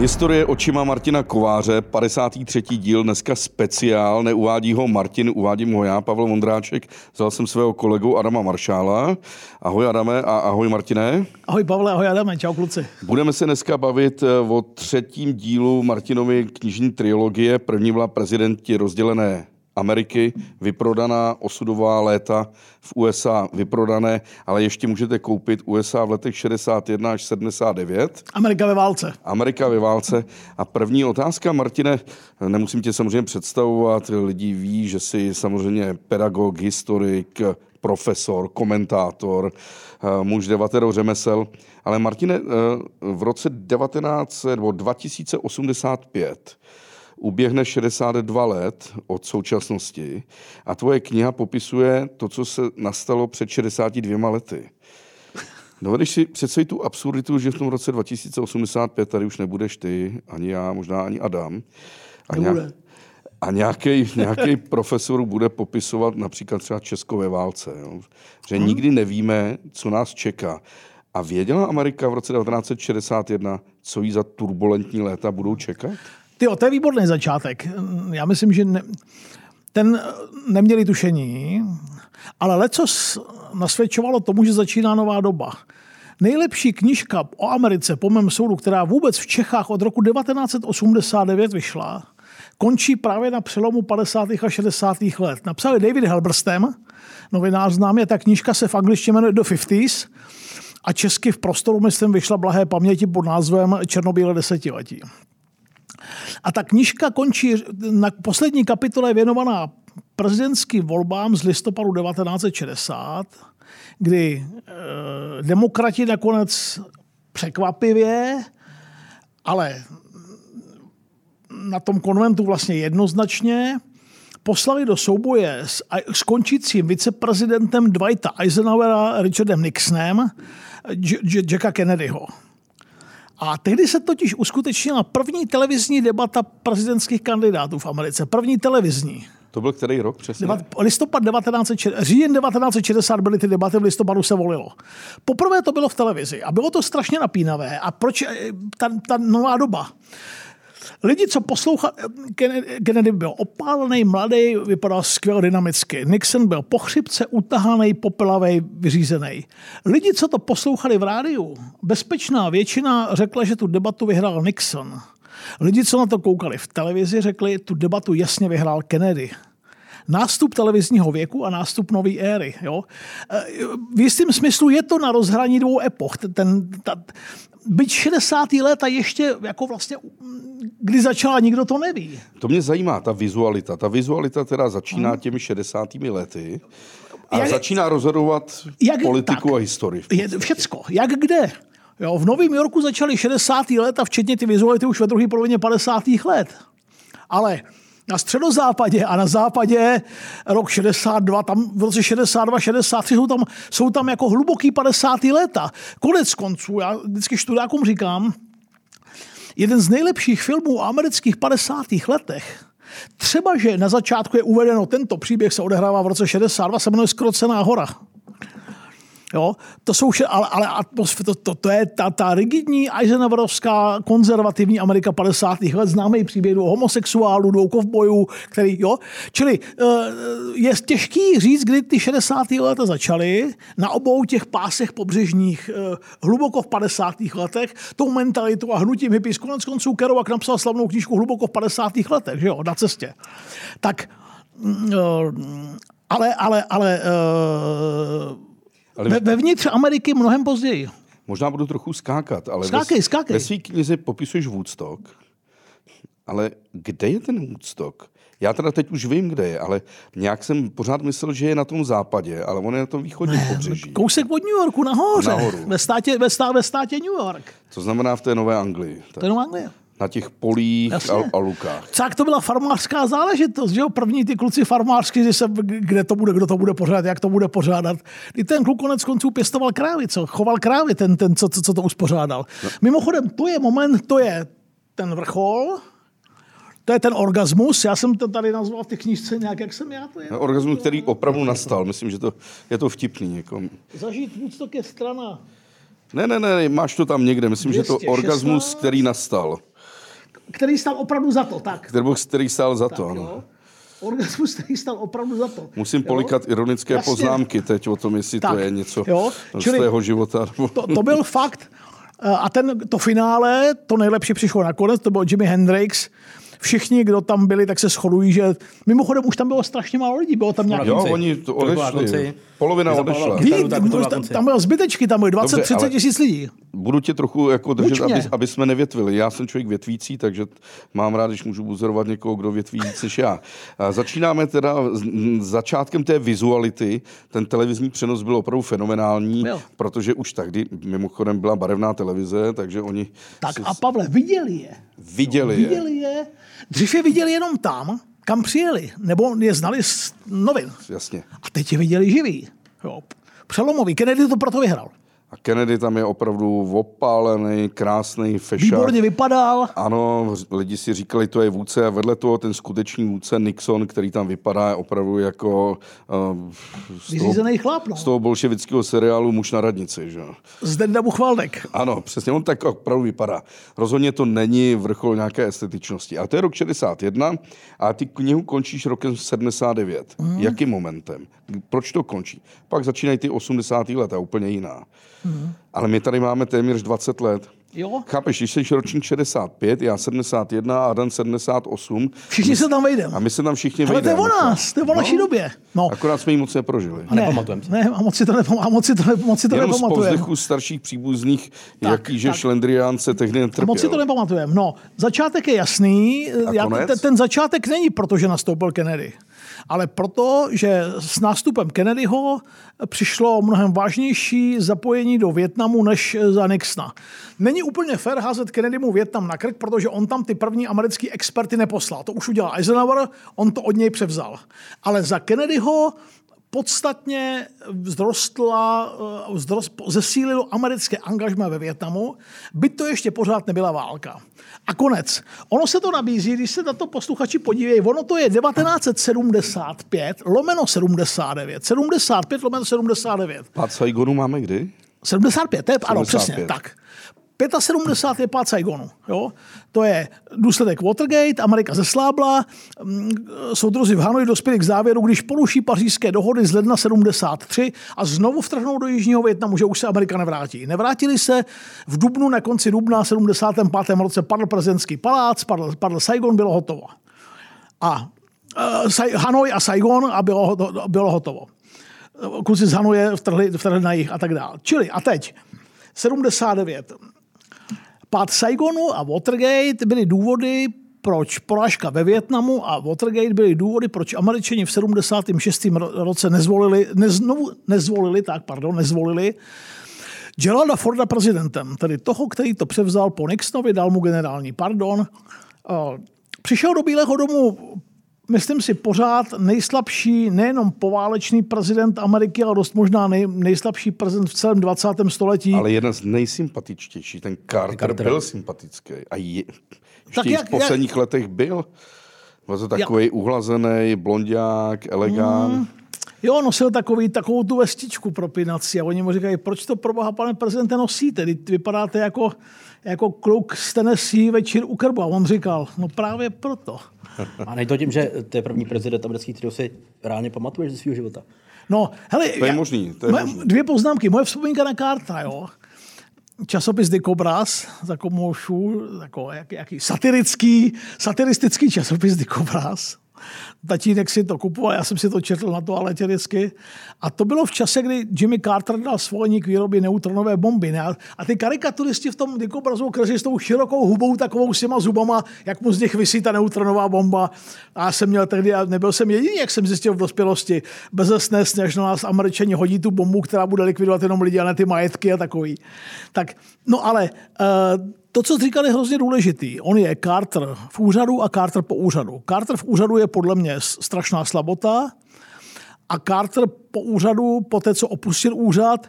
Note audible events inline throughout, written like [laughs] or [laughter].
Historie očima Martina Kováře, 53. díl, dneska speciál, neuvádí ho Martin, uvádím ho já, Pavel Vondráček. Vzal jsem svého kolegu Adama Maršála. Ahoj Adame a ahoj Martine. Ahoj Pavle, ahoj Adame, čau kluci. Budeme se dneska bavit eh, o třetím dílu Martinovy knižní trilogie. První byla prezidenti rozdělené Ameriky, vyprodaná osudová léta v USA vyprodané, ale ještě můžete koupit USA v letech 61 až 79. Amerika ve válce. Amerika ve válce. A první otázka, Martine, nemusím tě samozřejmě představovat, lidi ví, že jsi samozřejmě pedagog, historik, profesor, komentátor, eh, muž devatero řemesel. Ale Martine, eh, v roce 19, nebo 2085 uběhne 62 let od současnosti a tvoje kniha popisuje to, co se nastalo před 62 lety. Dovedeš si představit tu absurditu, že v tom roce 2085 tady už nebudeš ty, ani já, možná ani Adam. A, nějak, a nějaký, nějaký profesor bude popisovat například třeba Česko ve válce. Jo? Že hmm. nikdy nevíme, co nás čeká. A věděla Amerika v roce 1961, co jí za turbulentní léta budou čekat? Ty, to je výborný začátek. Já myslím, že ne, ten neměli tušení, ale lecos nasvědčovalo tomu, že začíná nová doba. Nejlepší knižka o Americe, po mém soudu, která vůbec v Čechách od roku 1989 vyšla, končí právě na přelomu 50. a 60. let. Napsali David Halberstam, novinář známý, ta knižka se v angličtině jmenuje The 50s a česky v prostoru, myslím, vyšla blahé paměti pod názvem Černobílé desetiletí. A ta knižka končí, na poslední kapitole je věnovaná prezidentským volbám z listopadu 1960, kdy e, demokrati nakonec překvapivě, ale na tom konventu vlastně jednoznačně, poslali do souboje s, s končícím viceprezidentem Dwighta Eisenhowera Richardem Nixonem Jacka Kennedyho. A tehdy se totiž uskutečnila první televizní debata prezidentských kandidátů v Americe. První televizní. To byl který rok přesně? listopad 1960, říjen 1960 byly ty debaty, v listopadu se volilo. Poprvé to bylo v televizi a bylo to strašně napínavé. A proč ta, ta nová doba? Lidi, co poslouchali, Kennedy byl opálený, mladý, vypadal skvěle dynamicky. Nixon byl pochřipce, utahaný, popelavý, vyřízený. Lidi, co to poslouchali v rádiu, bezpečná většina řekla, že tu debatu vyhrál Nixon. Lidi, co na to koukali v televizi, řekli, tu debatu jasně vyhrál Kennedy nástup televizního věku a nástup nové éry. Jo? E, v jistém smyslu je to na rozhraní dvou epoch. Ten, ta, byť 60. léta ještě jako vlastně, kdy začala, nikdo to neví. To mě zajímá, ta vizualita. Ta vizualita teda začíná hmm. těmi 60. lety a jak, začíná rozhodovat jak, politiku tak, a historii. Je všecko. Jak kde? Jo, v Novém Yorku začaly 60. léta, včetně ty vizuality už ve druhé polovině 50. let. Ale na středozápadě a na západě rok 62, tam v roce 62, 63 jsou tam, jsou tam jako hluboký 50. léta. Konec konců, já vždycky študákům říkám, jeden z nejlepších filmů o amerických 50. letech Třeba, že na začátku je uvedeno, tento příběh se odehrává v roce 62, se jmenuje Skrocená hora. Jo? To jsou vše, ale, ale to, to, to, je ta, ta rigidní Eisenhowerovská konzervativní Amerika 50. let, známý příběh o homosexuálů, dvou kovbojů, který, jo. Čili eh, je těžký říct, kdy ty 60. leta začaly, na obou těch pásech pobřežních, eh, hluboko v 50. letech, tou mentalitou a hnutím hippies. Konec konců Kerouac napsal slavnou knížku hluboko v 50. letech, že jo, na cestě. Tak, mm, eh, ale, ale, ale ale... Ve, vevnitř Ameriky mnohem později. Možná budu trochu skákat, ale skákej, ve, skákej. ve své knize popisuješ Woodstock, ale kde je ten Woodstock? Já teda teď už vím, kde je, ale nějak jsem pořád myslel, že je na tom západě, ale on je na tom východním pobřeží. Kousek od New Yorku nahoře. Nahoru. Ve státě, ve, státě, ve státě New York. To znamená v té Nové Anglii. Tak. To je Nová Anglie na těch polích a, a lukách. Tak to byla farmářská záležitost, že jo? První ty kluci farmářky, že se, kde to bude, kdo to bude pořádat, jak to bude pořádat. I ten kluk konec konců pěstoval krávy, co? Choval krávy, ten, ten co, co, co to uspořádal. No. Mimochodem, to je moment, to je ten vrchol, to je ten orgasmus, já jsem to tady nazval v té knižce nějak, jak jsem já to je. No, orgasmus, který opravdu nastal, myslím, že to, je to vtipný. Jako. Zažít Woodstock je strana. Ne, ne, ne, máš to tam někde, myslím, 216. že to orgasmus, který nastal. Který stál opravdu za to, tak. Který, který stál za tak, to, ano. Jo. Orgasmus, který stál opravdu za to. Musím jo? polikat ironické Jasně. poznámky teď o tom, jestli Tak, to je něco jo. z Čili tvého života. To, to byl fakt. A ten, to finále, to nejlepší přišlo nakonec, to byl Jimi Hendrix. Všichni, kdo tam byli, tak se shodují, že mimochodem už tam bylo strašně málo lidí, bylo tam nějaký... Jo, oni to odešli. Polovina odešla. Ví, tam, bylo zbytečky, tam Dobře, 20-30 ale- tisíc lidí. Budu tě trochu jako držet, aby, aby jsme nevětvili. Já jsem člověk větvící, takže mám rád, když můžu buzerovat někoho, kdo větví víc než já. A začínáme teda začátkem té vizuality. Ten televizní přenos byl opravdu fenomenální, Byl. protože už tehdy mimochodem byla barevná televize, takže oni Tak si a Pavle, viděli je. Viděli, je. Viděli je. Dřív je viděli jenom tam, kam přijeli, nebo je znali z novin. Jasně. A teď je viděli živý. Jo. Přelomový. Kennedy to proto vyhrál. A Kennedy tam je opravdu opálený, krásný fešák. Výborně vypadal. Ano, lidi si říkali, to je vůdce a vedle toho ten skutečný vůdce Nixon, který tam vypadá opravdu jako uh, z, toho, chlap, no. z toho bolševického seriálu Muž na radnici. Že? Zdenda Buchvaldek. Ano, přesně, on tak opravdu vypadá. Rozhodně to není vrchol nějaké estetičnosti. A to je rok 61 a ty knihu končíš rokem 79. Mhm. Mm. Jakým momentem? Proč to končí? Pak začínají ty 80. let a úplně jiná. Mhm. Mm. Ale my tady máme téměř 20 let. Jo. Chápeš, když jsi ročník 65, já 71 a Adam 78. Všichni se tam vejdeme. A my se tam všichni Ale to je vejdeme. o nás, to je o naší době. No. Akorát jsme ji moc neprožili. A nepamatujeme si. Ne, a moc si to, nepam, a moc si to, ne, moc si to Jenom z nepamatujeme. povzdechu starších příbuzných, Tak, jaký že tak. šlendrián se tehdy A netrpěl. moc si to nepamatujeme. No, začátek je jasný. Já, konec? ten, ten začátek není proto, že nastoupil Kennedy, ale proto, že s nástupem Kennedyho přišlo mnohem vážnější zapojení do Větnamu než za Nixona. Není úplně fér házet Kennedymu Větnam na krk, protože on tam ty první americký experty neposlal. To už udělal Eisenhower, on to od něj převzal. Ale za Kennedyho podstatně vzrostla, eh, vzrost, zesílilo americké angažma ve Větnamu, byť to ještě pořád nebyla válka. A konec. Ono se to nabízí, když se na to posluchači podívají, ono to je 1975 lomeno 79. 75 lomeno 79. Pád Saigonu máme kdy? 75, to je, ano, 75. přesně, tak. 75 je pád Saigonu. Jo? To je důsledek Watergate, Amerika zeslábla, mm, soudruzi v Hanoji dospěli k závěru, když poruší pařížské dohody z ledna 73 a znovu vtrhnou do Jižního Větnamu, že už se Amerika nevrátí. Nevrátili se, v Dubnu na konci Dubna 75. roce padl prezidentský palác, padl, padl Saigon, bylo hotovo. A uh, Hanoj a Saigon a bylo, bylo hotovo kluci z Hanoje vtrhli, vtrhli na jich a tak dále. Čili a teď 79. Pád Saigonu a Watergate byly důvody, proč porážka ve Větnamu a Watergate byly důvody, proč Američani v 76. ro- roce nezvolili, neznovu, nezvolili, tak pardon, nezvolili Geralda Forda prezidentem, tedy toho, který to převzal po Nixonovi, dal mu generální pardon. Eh, Přišel do Bílého domu, myslím si, pořád nejslabší, nejenom poválečný prezident Ameriky, ale dost možná nej, nejslabší prezident v celém 20. století. Ale jeden z nejsympatičtějších, ten Carter, Carter. byl sympatický. A je, Tak jak- v posledních letech byl. Byl to takový uhlazený, blondiák, elegant. Mm. Jo, nosil takový, takovou tu vestičku pro pinaci a oni mu říkají, proč to pro boha, pane prezidente, nosíte? Vždyť vypadáte jako, jako kluk z Tennessee večer u krbu. A on říkal, no právě proto. [laughs] A není to tím, že to je první prezident americký, který si reálně pamatuješ ze svého života. No, hele, To je možný, to je moje- možný. Dvě poznámky. Moje vzpomínka na Cartera, jo. Časopis Dikobraz, za komoušu, jako jak, jaký satirický, satiristický časopis Dikobraz. Tatínek si to kupoval, já jsem si to četl na toaletě vždycky. A to bylo v čase, kdy Jimmy Carter dal svolení k výrobě neutronové bomby. Ne? A ty karikaturisti v tom Dikobrazu kresli s tou širokou hubou, takovou s těma zubama, jak mu z nich vysí ta neutronová bomba. A já jsem měl tehdy, a nebyl jsem jediný, jak jsem zjistil v dospělosti, bezesné sněž nás američani hodí tu bombu, která bude likvidovat jenom lidi a ne ty majetky a takový. Tak, no ale uh, to, co říkal, je hrozně důležitý. On je Carter v úřadu a Carter po úřadu. Carter v úřadu je podle mě strašná slabota a Carter po úřadu, po té, co opustil úřad,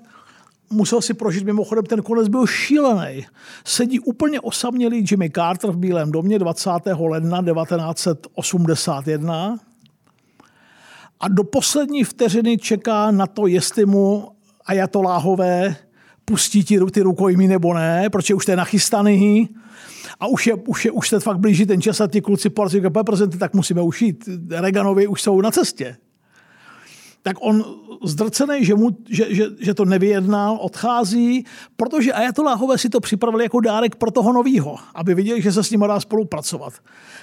musel si prožít mimochodem, ten konec byl šílený. Sedí úplně osamělý Jimmy Carter v Bílém domě 20. ledna 1981 a do poslední vteřiny čeká na to, jestli mu ajatoláhové pustí ti ty rukojmí nebo ne, protože už to je nachystaný a už je, už je, už se fakt blíží ten čas a ti kluci po reprezenty, tak musíme už jít. Reganovi už jsou na cestě. Tak on zdrcený, že, mu, že, že, že to nevyjednal, odchází, protože Ajatoláhové si to připravili jako dárek pro toho novýho, aby viděli, že se s ním dá spolupracovat.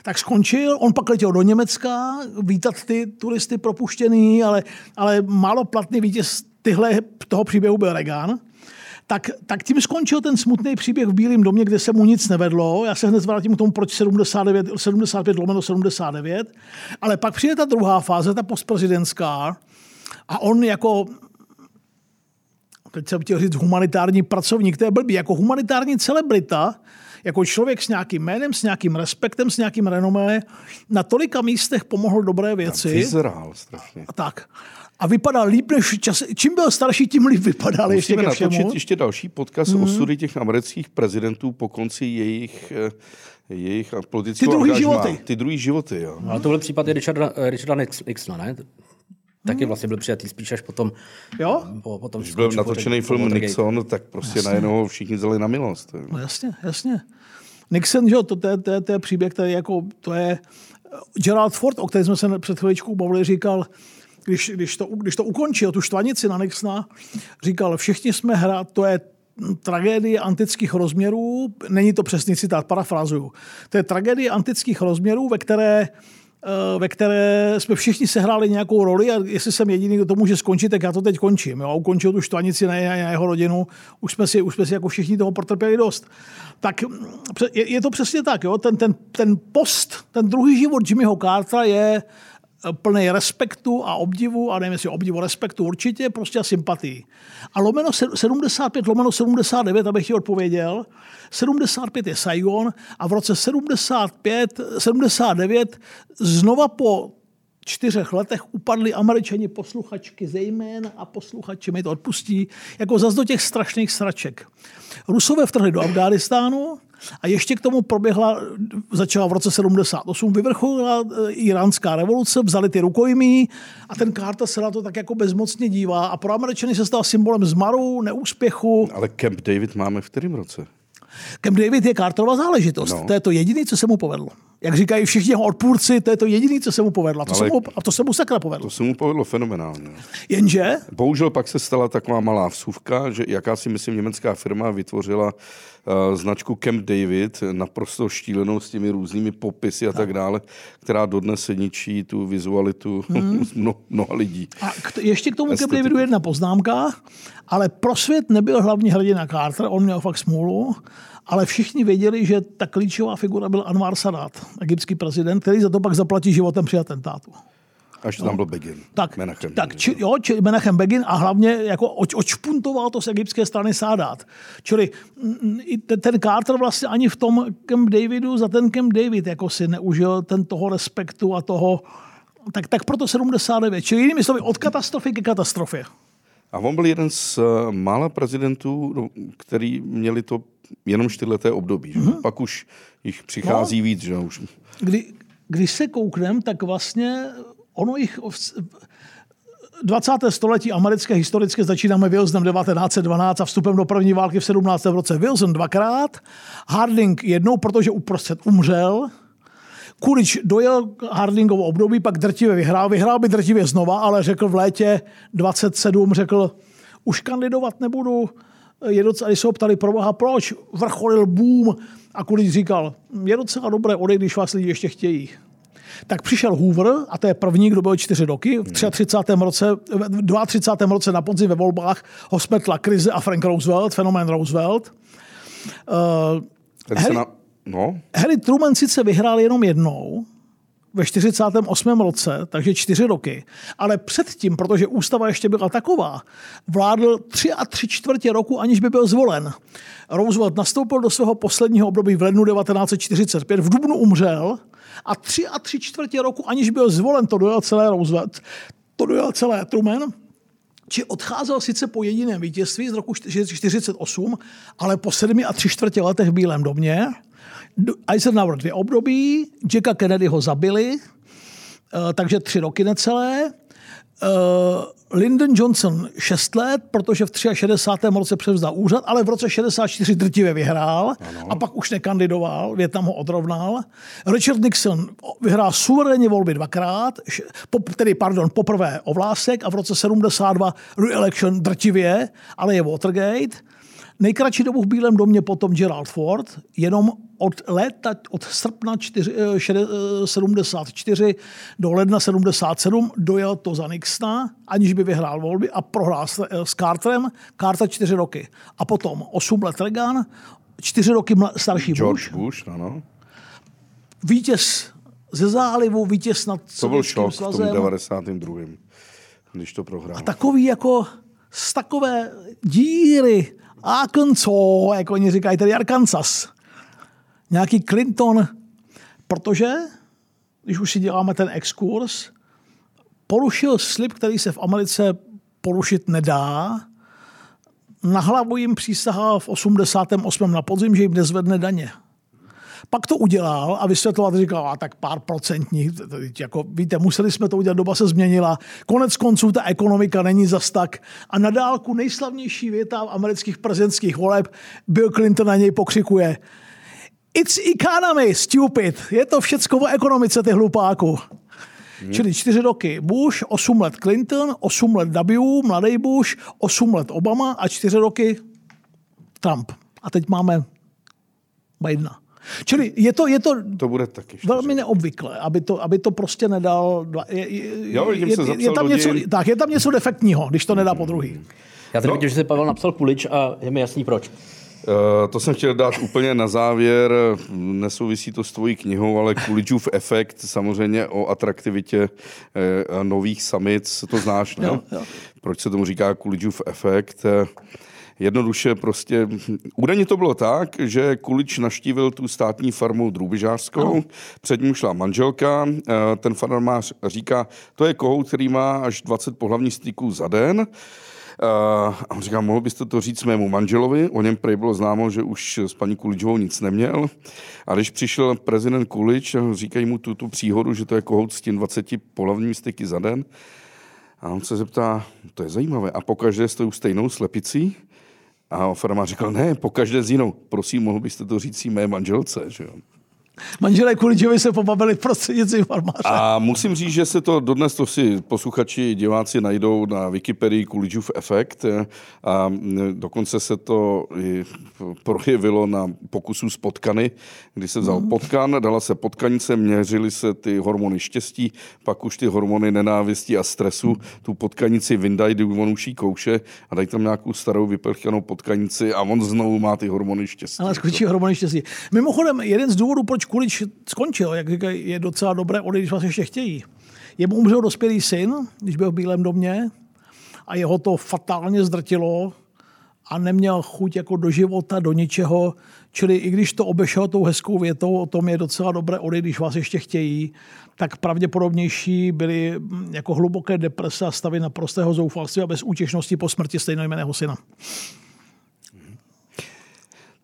Tak skončil, on pak letěl do Německa, vítat ty turisty propuštěný, ale, ale málo platný vítěz tyhle, toho příběhu byl Reagan tak, tak tím skončil ten smutný příběh v Bílém domě, kde se mu nic nevedlo. Já se hned vrátím k tomu, proč 79, 75 lomeno 79. Ale pak přijde ta druhá fáze, ta postprezidentská, a on jako teď jsem chtěl říct humanitární pracovník, to je blbý, jako humanitární celebrita, jako člověk s nějakým jménem, s nějakým respektem, s nějakým renomé, na tolika místech pomohl dobré věci. Vyzrál strašně. Tak a vypadal líp než čas. Čím byl starší, tím líp vypadal Musíme ještě ke natočit ještě další podcast mm. osudy těch amerických prezidentů po konci jejich eh, jejich politického Ty druhý životy. Ty druhý životy, jo. Ale to byl případ i Richarda, eh, Richarda Nixona, ne? Taky vlastně byl přijatý spíš až potom. Jo? Po, potom Když byl natočený film Nixon, tak prostě jasně. najednou všichni vzali na milost. No jasně, jasně. Nixon, že to, to, to, to je příběh, který jako, to je Gerald Ford, o kterém jsme se před chvíličkou bavili, říkal, když, když, to, když to ukončil, tu štvanici na Nixona, říkal, všichni jsme hrát, to je tragédie antických rozměrů, není to přesný citát, parafrazuju. To je tragédie antických rozměrů, ve které eh, ve které jsme všichni sehráli nějakou roli a jestli jsem jediný, kdo to může skončit, tak já to teď končím. Jo? Ukončil tu štvanici na, na jeho rodinu, už jsme, si, už jsme si jako všichni toho protrpěli dost. Tak je, je to přesně tak. Jo? Ten, ten, ten post, ten druhý život Jimmyho Cartera je plný respektu a obdivu, a nevím jestli obdivu, respektu určitě, prostě a sympatii. A lomeno 75, lomeno 79, abych ti odpověděl, 75 je Saigon a v roce 75, 79 znova po čtyřech letech upadli američani posluchačky zejména a posluchači mi to odpustí, jako zase do těch strašných sraček. Rusové vtrhli do Afghánistánu, a ještě k tomu proběhla, začala v roce 78, vyvrcholila eh, iránská revoluce, vzali ty rukojmí a ten Carter se na to tak jako bezmocně dívá a pro Američany se stal symbolem zmaru, neúspěchu. Ale Camp David máme v kterém roce? Camp David je Carterova záležitost. No. To je to jediné, co se mu povedlo. Jak říkají všichni jeho odpůrci, to je to jediné, co se mu povedlo. A to, se mu, a to se mu sakra povedlo. To se mu povedlo fenomenálně. Jenže? Bohužel pak se stala taková malá vsuvka, že jakási, myslím, německá firma vytvořila uh, značku Camp David, naprosto štílenou s těmi různými popisy a tak, dále, která dodnes se ničí tu vizualitu hmm. [laughs] mno, mnoha lidí. A k, ještě k tomu Estetiku. Camp Davidu jedna poznámka, ale pro svět nebyl hlavní hrdina Carter, on měl fakt smůlu ale všichni věděli, že ta klíčová figura byl Anwar Sadat, egyptský prezident, který za to pak zaplatí životem při atentátu. Až tam byl Begin. Tak, Menachem. tak či, jo, či, Menachem Begin a hlavně jako oč, očpuntoval to z egyptské strany Sádát. Čili ten, ten Carter vlastně ani v tom Camp Davidu za ten Camp David jako si neužil ten toho respektu a toho, tak, tak proto 79. Čili jinými slovy, od katastrofy ke katastrofě. A on byl jeden z eh, mála prezidentů, no, který měli to jenom čtyřleté období. Že? Mm-hmm. Pak už jich přichází no, víc. Že? Už... Kdy, když se kouknem, tak vlastně ono jich... 20. století americké historické začínáme Wilsonem 1912 a vstupem do první války v 17. roce. Wilson dvakrát, Harding jednou, protože uprostřed umřel, Kulič dojel Hardingovo období, pak drtivě vyhrál. Vyhrál by drtivě znova, ale řekl v létě 27, řekl, už kandidovat nebudu, Jedoc, když se ho ptali pro boha, proč vrcholil boom a Kulič říkal, je docela dobré odejít, když vás lidi ještě chtějí. Tak přišel Hoover, a to je první, kdo byl čtyři roky. V 33. roce, v 32. roce na podzim ve volbách ho smetla krize a Frank Roosevelt, fenomén Roosevelt. Uh, Harry, na... no. Harry Truman sice vyhrál jenom jednou, ve 48. roce, takže čtyři roky. Ale předtím, protože ústava ještě byla taková, vládl tři a tři čtvrtě roku, aniž by byl zvolen. Roosevelt nastoupil do svého posledního období v lednu 1945, v Dubnu umřel a tři a tři čtvrtě roku, aniž byl zvolen, to dojel celé Roosevelt, to dojel celé Truman, či odcházel sice po jediném vítězství z roku 1948, ale po sedmi a tři čtvrtě letech v Bílém domě, Eisenhower dvě období, Jacka Kennedy ho zabili, eh, takže tři roky necelé. Uh, Lyndon Johnson 6 let, protože v 63. roce převzdal úřad, ale v roce 64 drtivě vyhrál ano. a pak už nekandidoval, Větnam ho odrovnal. Richard Nixon vyhrál suverénně volby dvakrát, tedy pardon, poprvé o vlásek a v roce 72 re-election drtivě, ale je Watergate. Nejkratší dobu v Bílém domě potom Gerald Ford, jenom od léta, od srpna 4, 74 eh, do ledna 77 dojel to za Nixona, aniž by vyhrál volby a prohrál s, eh, s Carterem. Carter čtyři roky. A potom 8 let Reagan, čtyři roky starší George Bush. Bush ano. Vítěz ze zálivu, vítěz nad To byl šok svazem. v tom 92. když to prohrál. A takový jako z takové díry Arkansas, jako oni říkají, tedy Arkansas. Nějaký Clinton, protože, když už si děláme ten exkurs, porušil slib, který se v Americe porušit nedá. Na hlavu jim přísahal v 88. na podzim, že jim nezvedne daně. Pak to udělal a vysvětloval, říkal, a tak pár procentních, jako víte, museli jsme to udělat, doba se změnila. Konec konců ta ekonomika není zas tak. A na dálku nejslavnější věta v amerických prezidentských voleb Bill Clinton na něj pokřikuje. It's economy, stupid. Je to všecko o ekonomice, ty hlupáku. Hmm. Čili čtyři roky Bush, osm let Clinton, osm let W, mladý Bush, osm let Obama a čtyři roky Trump. A teď máme Bidena. Čili je to, je to, to bude taky velmi neobvyklé, aby to, aby to prostě nedal... Je, je, jo, je, je, je, tam něco, tak, je tam něco defektního, když to nedá po druhý. Já tady no. vidím, že se Pavel napsal Kulič a je mi jasný proč. Uh, to jsem chtěl dát úplně na závěr. Nesouvisí to s tvojí knihou, ale Kuličův efekt samozřejmě o atraktivitě uh, nových samic. To znáš, ne? Jo, jo. Proč se tomu říká Kuličův efekt? Uh, jednoduše prostě, údajně to bylo tak, že Kulič naštívil tu státní farmu Drůbižářskou, no. před ním šla manželka, eh, ten farmář říká, to je kohout, který má až 20 pohlavních styků za den, Uh, a on říká, mohl byste to říct mému manželovi? O něm prej bylo známo, že už s paní Kuličovou nic neměl. A když přišel prezident Kulič, říkají mu tu, tu příhodu, že to je kohout s tím 20 pohlavními styky za den. A on se zeptá, to je zajímavé, a pokaždé s tou stejnou slepicí? A farmář říkal, ne, po každé z jinou. Prosím, mohl byste to říct si mé manželce, že jo? Manželé Kuličovi se pobavili prostřednictvím farmáře. A musím říct, že se to dodnes, to si posluchači, diváci najdou na Wikipedii Kuličův efekt a dokonce se to projevilo na pokusu z potkany, kdy se vzal mm. potkan, dala se potkanice, měřily se ty hormony štěstí, pak už ty hormony nenávisti a stresu, tu potkanici vyndají, kdy on už kouše a dají tam nějakou starou vyplchanou potkanici a on znovu má ty hormony štěstí. Ale skočí hormony štěstí. Mimochodem, jeden z důvodů, proč Kulič skončil, jak říkají, je docela dobré odejít, když vás ještě chtějí. Jemu umřel dospělý syn, když byl v Bílém domě a jeho to fatálně zdrtilo a neměl chuť jako do života, do ničeho. Čili i když to obešel tou hezkou větou, o tom je docela dobré odejít, když vás ještě chtějí, tak pravděpodobnější byly hm, jako hluboké deprese a stavy naprostého zoufalství a bezútěšnosti po smrti stejnojmeného syna.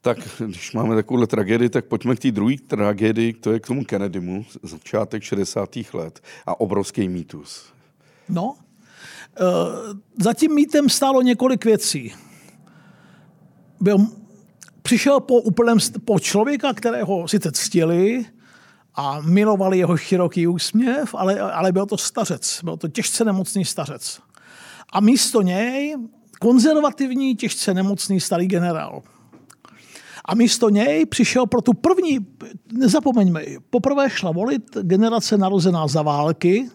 Tak když máme takovouhle tragédii, tak pojďme k té druhé tragédii, to je k tomu Kennedymu, začátek 60. let a obrovský mýtus. No, e, za tím mýtem stálo několik věcí. Byl, přišel po úplném, po člověka, kterého sice ctili a milovali jeho široký úsměv, ale, ale byl to stařec, byl to těžce nemocný stařec. A místo něj konzervativní, těžce nemocný starý generál. A místo něj přišel pro tu první, nezapomeňme, poprvé šla volit generace narozená za války,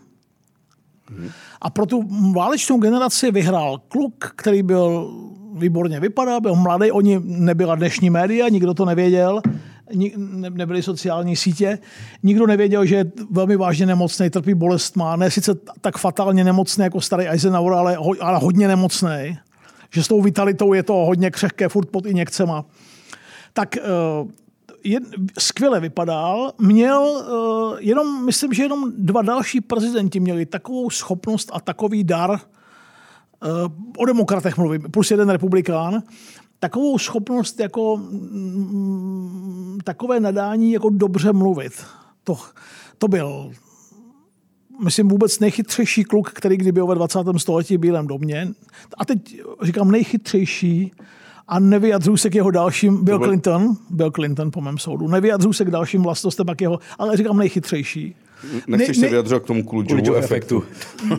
a pro tu válečnou generaci vyhrál kluk, který byl výborně vypadá, byl mladý, oni nebyla dnešní média, nikdo to nevěděl, nebyly sociální sítě, nikdo nevěděl, že je velmi vážně nemocný, trpí bolest má, ne sice tak fatálně nemocný jako starý Eisenhower, ale, ale hodně nemocný, že s tou vitalitou je to hodně křehké, furt pod injekcema tak eh, je, skvěle vypadal. Měl eh, jenom, myslím, že jenom dva další prezidenti měli takovou schopnost a takový dar, eh, o demokratech mluvím, plus jeden republikán, takovou schopnost jako mm, takové nadání jako dobře mluvit. To, to byl myslím, vůbec nejchytřejší kluk, který kdy byl ve 20. století v Bílém domě. A teď říkám nejchytřejší, a nevyjadřuju se k jeho dalším, Bill Clinton, Bill Clinton po mém soudu, nevyjadřuju se k dalším vlastnostem, jak jeho, ale říkám nejchytřejší. Nechceš ne, se vyjadřovat k tomu Kulidžovu efektu.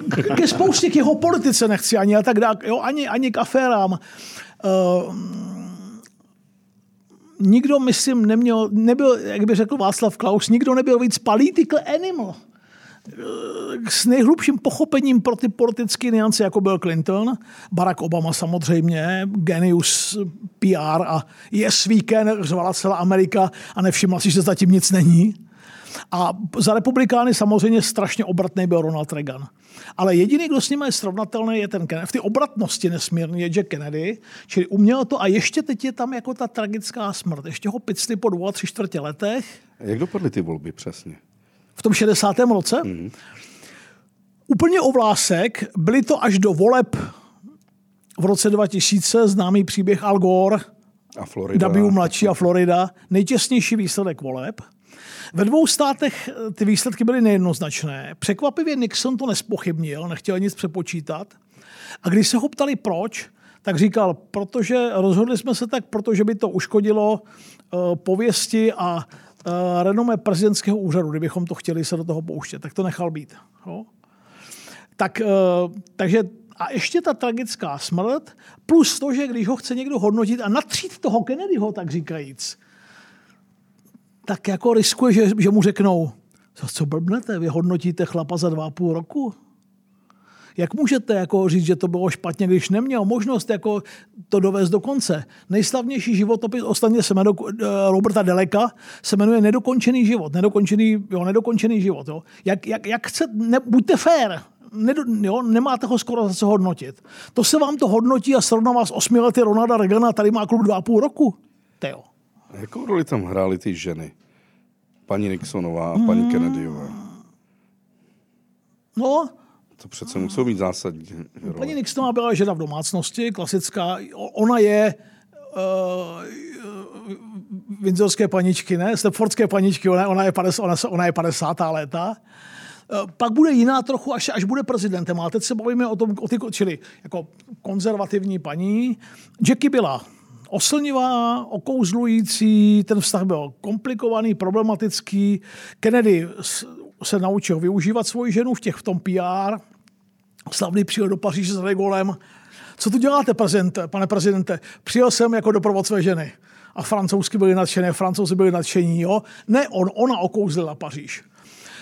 K, ke spoustě k jeho politice nechci ani a tak dále, jo, ani, ani k aférám. Uh, nikdo, myslím, neměl, nebyl, jak by řekl Václav Klaus, nikdo nebyl víc political animal s nejhlubším pochopením pro ty politické niance, jako byl Clinton, Barack Obama samozřejmě, genius PR a yes weekend, řvala celá Amerika a nevšimla si, že zatím nic není. A za republikány samozřejmě strašně obratný byl Ronald Reagan. Ale jediný, kdo s ním je srovnatelný, je ten Kennedy. V té obratnosti nesmírně je Jack Kennedy, čili uměl to a ještě teď je tam jako ta tragická smrt. Ještě ho picli po dvou a tři čtvrtě letech. Jak dopadly ty volby přesně? V tom 60. roce. Mm. Úplně o vlásek, byly to až do voleb v roce 2000, známý příběh Al Gore, a Florida. W mladší a Florida, nejtěsnější výsledek voleb. Ve dvou státech eh, ty výsledky byly nejednoznačné. Překvapivě Nixon to nespochybnil, nechtěl nic přepočítat. A když se ho ptali proč, tak říkal, protože rozhodli jsme se tak, protože by to uškodilo uh, pověsti a renomé prezidentského úřadu, kdybychom to chtěli se do toho pouštět, tak to nechal být. Jo? Tak, uh, takže a ještě ta tragická smrt, plus to, že když ho chce někdo hodnotit a natřít toho Kennedyho, tak říkajíc, tak jako riskuje, že, že mu řeknou, co blbnete, vy hodnotíte chlapa za dva a půl roku? Jak můžete jako říct, že to bylo špatně, když neměl možnost jako to dovést do konce? Nejslavnější životopis ostatně se jmenuje eh, Roberta Deleka se jmenuje Nedokončený život. Nedokončený, jo, nedokončený život. Jo. Jak, jak, jak chce, ne, buďte fér, Nedo, jo, nemáte ho skoro za co hodnotit. To se vám to hodnotí a srovnává s osmi lety Ronalda Reagana, tady má klub dva a půl roku. Teo. Jakou roli tam hrály ty ženy? Paní Nixonová a paní hmm. Kennedyová. No, to přece muselo být zásadní. Paní Nixonová byla žena v domácnosti, klasická. Ona je uh, windsorské paničky, ne? Stepfordské paničky, ona, ona, je 50, ona, ona je 50. léta. Uh, pak bude jiná trochu, až, až bude prezidentem. Ale teď se bavíme o tom, o ty, čili jako konzervativní paní. Jackie byla oslnivá, okouzlující, ten vztah byl komplikovaný, problematický. Kennedy se naučil využívat svoji ženu v těch v tom PR. Slavný přijel do Paříže s Regolem. Co tu děláte, prezidente, pane prezidente? Přijel jsem jako doprovod své ženy. A francouzsky byli nadšené, francouzi byli nadšení. Jo? Ne on, ona okouzlila Paříž.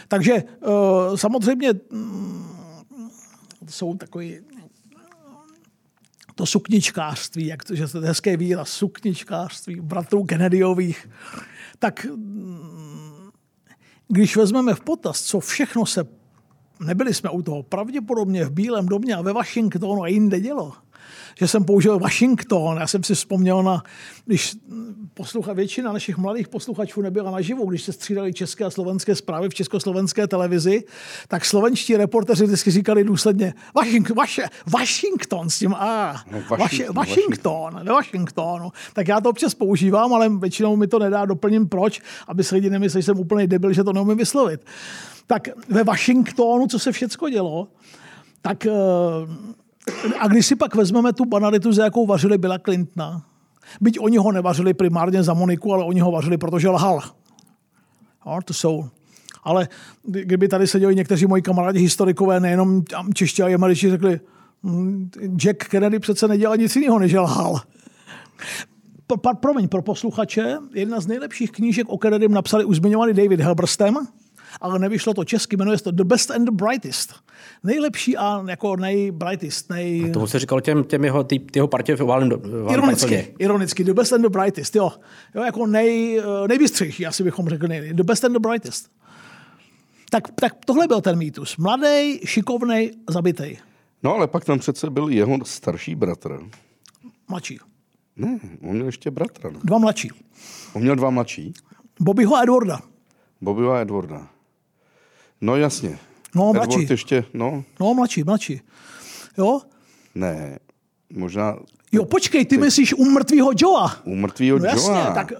Takže uh, samozřejmě mm, jsou takový to sukničkářství, jak to, že to je hezké výraz, sukničkářství bratrů Kennedyových, tak mm, když vezmeme v potaz, co všechno se, nebyli jsme u toho, pravděpodobně v Bílém domě a ve Washingtonu a jinde dělo, že jsem použil Washington. Já jsem si vzpomněl na, když poslucha, většina našich mladých posluchačů nebyla naživu, když se střídali české a slovenské zprávy v československé televizi, tak slovenští reporteři vždycky říkali důsledně Washington, vaše, Washington s tím A. No, Washington, Washington, ve Washingtonu. Tak já to občas používám, ale většinou mi to nedá, doplním proč, aby se lidi nemysleli, že jsem úplný debil, že to neumím vyslovit. Tak ve Washingtonu, co se všecko dělo, tak uh, a když si pak vezmeme tu banalitu, za jakou vařili Billa Clintona, byť oni ho nevařili primárně za Moniku, ale oni ho vařili, protože lhal. No, to jsou ale kdyby tady seděli někteří moji kamarádi historikové, nejenom čeští a američtí, řekli, hm, Jack Kennedy přece nedělal nic jiného, než lhal. Promiň, pro posluchače, jedna z nejlepších knížek o Kennedym napsali už zmiňovaný David Helberstem, ale nevyšlo to česky, jmenuje se to The Best and the Brightest. Nejlepší a jako nejbrightest. Nej... A tomu se říkalo těm, těm jeho, tý, jeho partě v oválném Ironicky, ironicky, The Best and the Brightest, jo. jo jako nej, eh, nejbystřejší, asi bychom řekli. The Best and the Brightest. Tak, tak tohle byl ten mýtus. Mladý, šikovný, zabitý. No ale pak tam přece byl jeho starší bratr. Mladší. Ne, on měl ještě bratra. No. Dva mladší. On měl dva mladší? Bobbyho a Edwarda. Bobbyho a Edwarda. No jasně. No, Edward mladší. ještě, no. No, mladší, mladší. Jo? Ne, možná... Jo, počkej, ty myslíš u mrtvého Joea. U mrtvého no, jasně, Joea. tak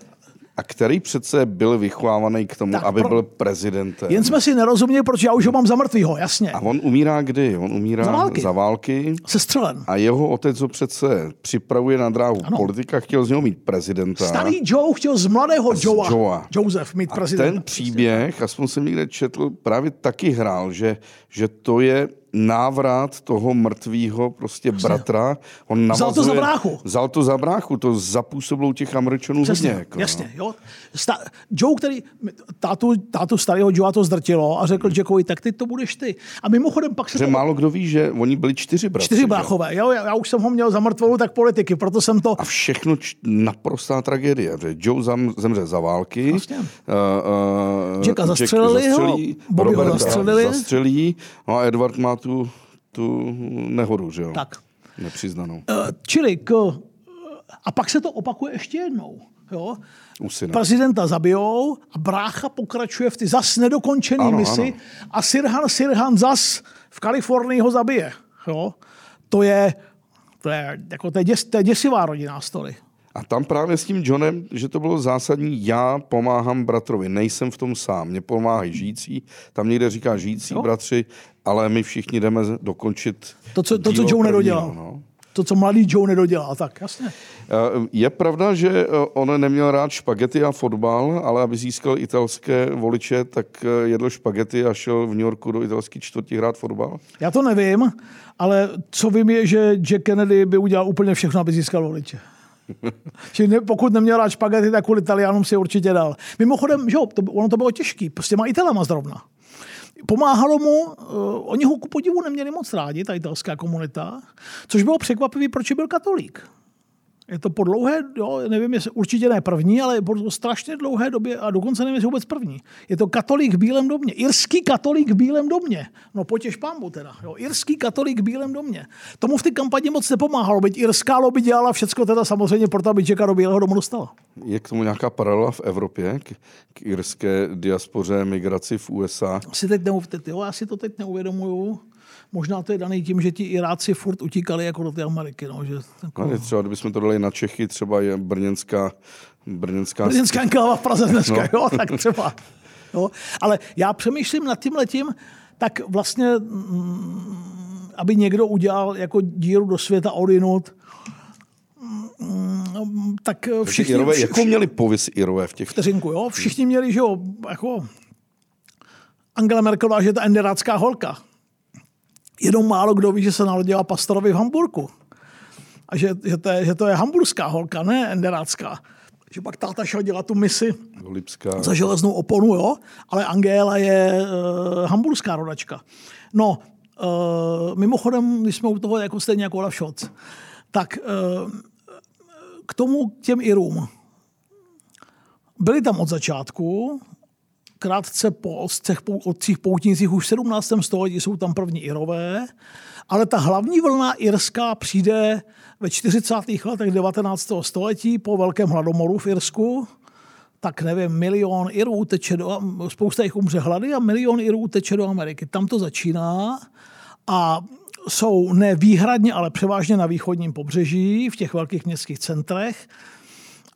a který přece byl vychovávaný k tomu, Tak aby pro- byl prezidentem. Jen jsme si nerozuměli, protože já už ho mám za mrtvýho, jasně. A on umírá kdy? On umírá Za války. za války Sestřelen. a jeho otec ho přece připravuje na dráhu Ano. politika, chtěl z něho mít prezidenta. Starý Joe chtěl z mladého Joea, Joea. Joseph mít A prezidenta. ten příběh, aspoň jsem někde četl, právě taky hrál, že, že to je návrat toho mrtvého prostě bratra. On Vzal to za navazuje- bráchu. Vzal to za bráchu, to zapůsobilo u těch Američanů Přesně, hodně. Jako, jasně. Jo. Sta- Joe, který tátu, tátu starého Joea to zdrtilo a řekl Jackovi, tak ty to budeš ty. A mimochodem pak se Že to málo kdo ví, že oni byli čtyři bratři. čtyři bráchové. Jo, já, já, už jsem ho měl za mrtvou, tak politiky, proto jsem to... A všechno č- naprostá tragédie. Že Joe zam, zemře za války. Vlastně. Uh, uh, Jacka zastřelili ho, Bobbyho Roberta zastřelili. zastřelí. No a Edward má tu, tu nehodu, že jo? Tak. Nepřiznanou. Eh, Čili k... A pak se to opakuje ještě jednou. Jo? U syna. Prezidenta zabijou a brácha pokračuje v ty zas nedokončený Ano, misi ano. a Sirhan Sirhan zas v Kalifornii ho zabije. Jo? To je, to je, jako, to je, děs, to je děsivá rodinná story. A tam právě s tím Johnem, že to bylo zásadní, já pomáhám bratrovi, nejsem v tom sám, mě pomáhají žijící, tam někde říká žijící Jo. bratři, ale my všichni jdeme dokončit To, co, to, co Joe prvního, nedodělal. No. To, co mladý Joe nedodělal, tak jasně. Eh, Je pravda, že eh, on neměl rád špagety a fotbal, ale aby získal italské voliče, tak eh, jedl špagety a šel v New Yorku do italské čtvrti hrát fotbal. Já to nevím, ale co vím je, že Jack Kennedy by udělal úplně všechno, aby získal voliče. [laughs] Že ne, pokud neměl rád špagety, tak kvůli Italianům si určitě dal. Mimochodem, že jo, to, ono to bylo těžký, prostě má Italama zrovna. Pomáhalo mu, uh, oni ho ku podivu neměli moc rádi, ta italská komunita, což bylo překvapivý, proč byl katolík. Je to po dlouhé, jo, nevím, jestli určitě ne první, ale po strašně dlouhé době a dokonce nevím, jestli vůbec první. Je to katolík v Bílém domě. Irský katolík v Bílém domě. No potěž pámbu teda. Jo. Irský katolík v Bílém domě. Tomu v té kampani moc nepomáhalo, byť irská lobby dělala všechno teda samozřejmě proto, aby Jacka do Bílého domu dostala. Je k tomu nějaká paralela v Evropě, k, k irské diaspoře, migraci v USA? Si teď neuv, teď, jo, já si to teď neuvědomuju. Možná to je daný tím, že ti Iráci furt utíkali jako do té Ameriky. No, že, jako, No, třeba, kdybychom to dali na Čechy, třeba je brněnská, brněnská Prezidentská enkláva v Praze dneska, No. jo, tak třeba. Jo. Ale já přemýšlím nad tím letím, tak vlastně, mm, aby někdo udělal jako díru do světa odinut, mm, tak všichni, Irové, všichni, jakou měli povis Irové v těch... vteřinku, jo, všichni měli, že jo, jako Angela Merkelová, že je ta enderácká holka. Jenom málo kdo ví, že se narodila pastorovi v Hamburku. A že, že, to je, že to je hamburská holka, ne enderácká. Že pak táta šel dělat tu misi Lipská. za železnou oponu, jo, ale Angela je uh, hamburská rodačka. No, uh, mimochodem, když jsme u toho jako stejně jako Olaf Scholz, tak uh, k tomu k těm Irům. Byli tam od začátku, krátce po otcech, pou- otcích poutnících už v 17. století jsou tam první Irové, ale ta hlavní vlna irská přijde ve 40. letech 19. století po velkém hladomoru v Irsku, tak nevím, milion Irů teče do, spousta jich umře hlady a milion Irů teče do Ameriky. Tam to začíná a jsou ne výhradně, ale převážně na východním pobřeží, v těch velkých městských centrech.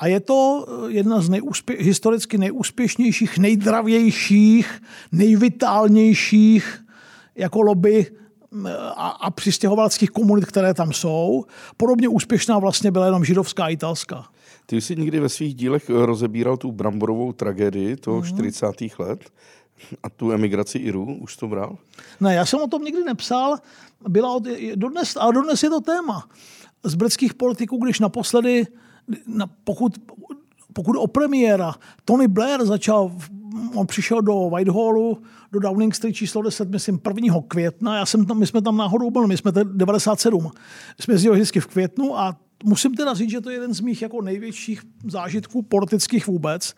A je to jedna z nejúspě- historicky nejúspěšnějších, nejdravějších, nejvitálnějších jako lobby m, a, a přistěhovaleckých komunit, které tam jsou. Podobně úspěšná vlastně byla jenom židovská a italská. Ty jsi někdy ve svých dílech eh, rozebíral tu bramborovou tragédii toho Mhm. 40. let a tu emigraci Irů, už to bral? Ne, já jsem o tom nikdy nepsal, byla od, dodnes, ale dodnes je to téma. Z britských politiků, když naposledy, na, pokud, pokud o premiéra, Tony Blair začal, on přišel do Whitehallu, do Downing Street číslo 10, myslím 1. května, já jsem tam, my jsme tam náhodou byli, my jsme te- 97, jsme jezdili vždycky v květnu a musím teda říct, že to je jeden z mých jako největších zážitků politických vůbec.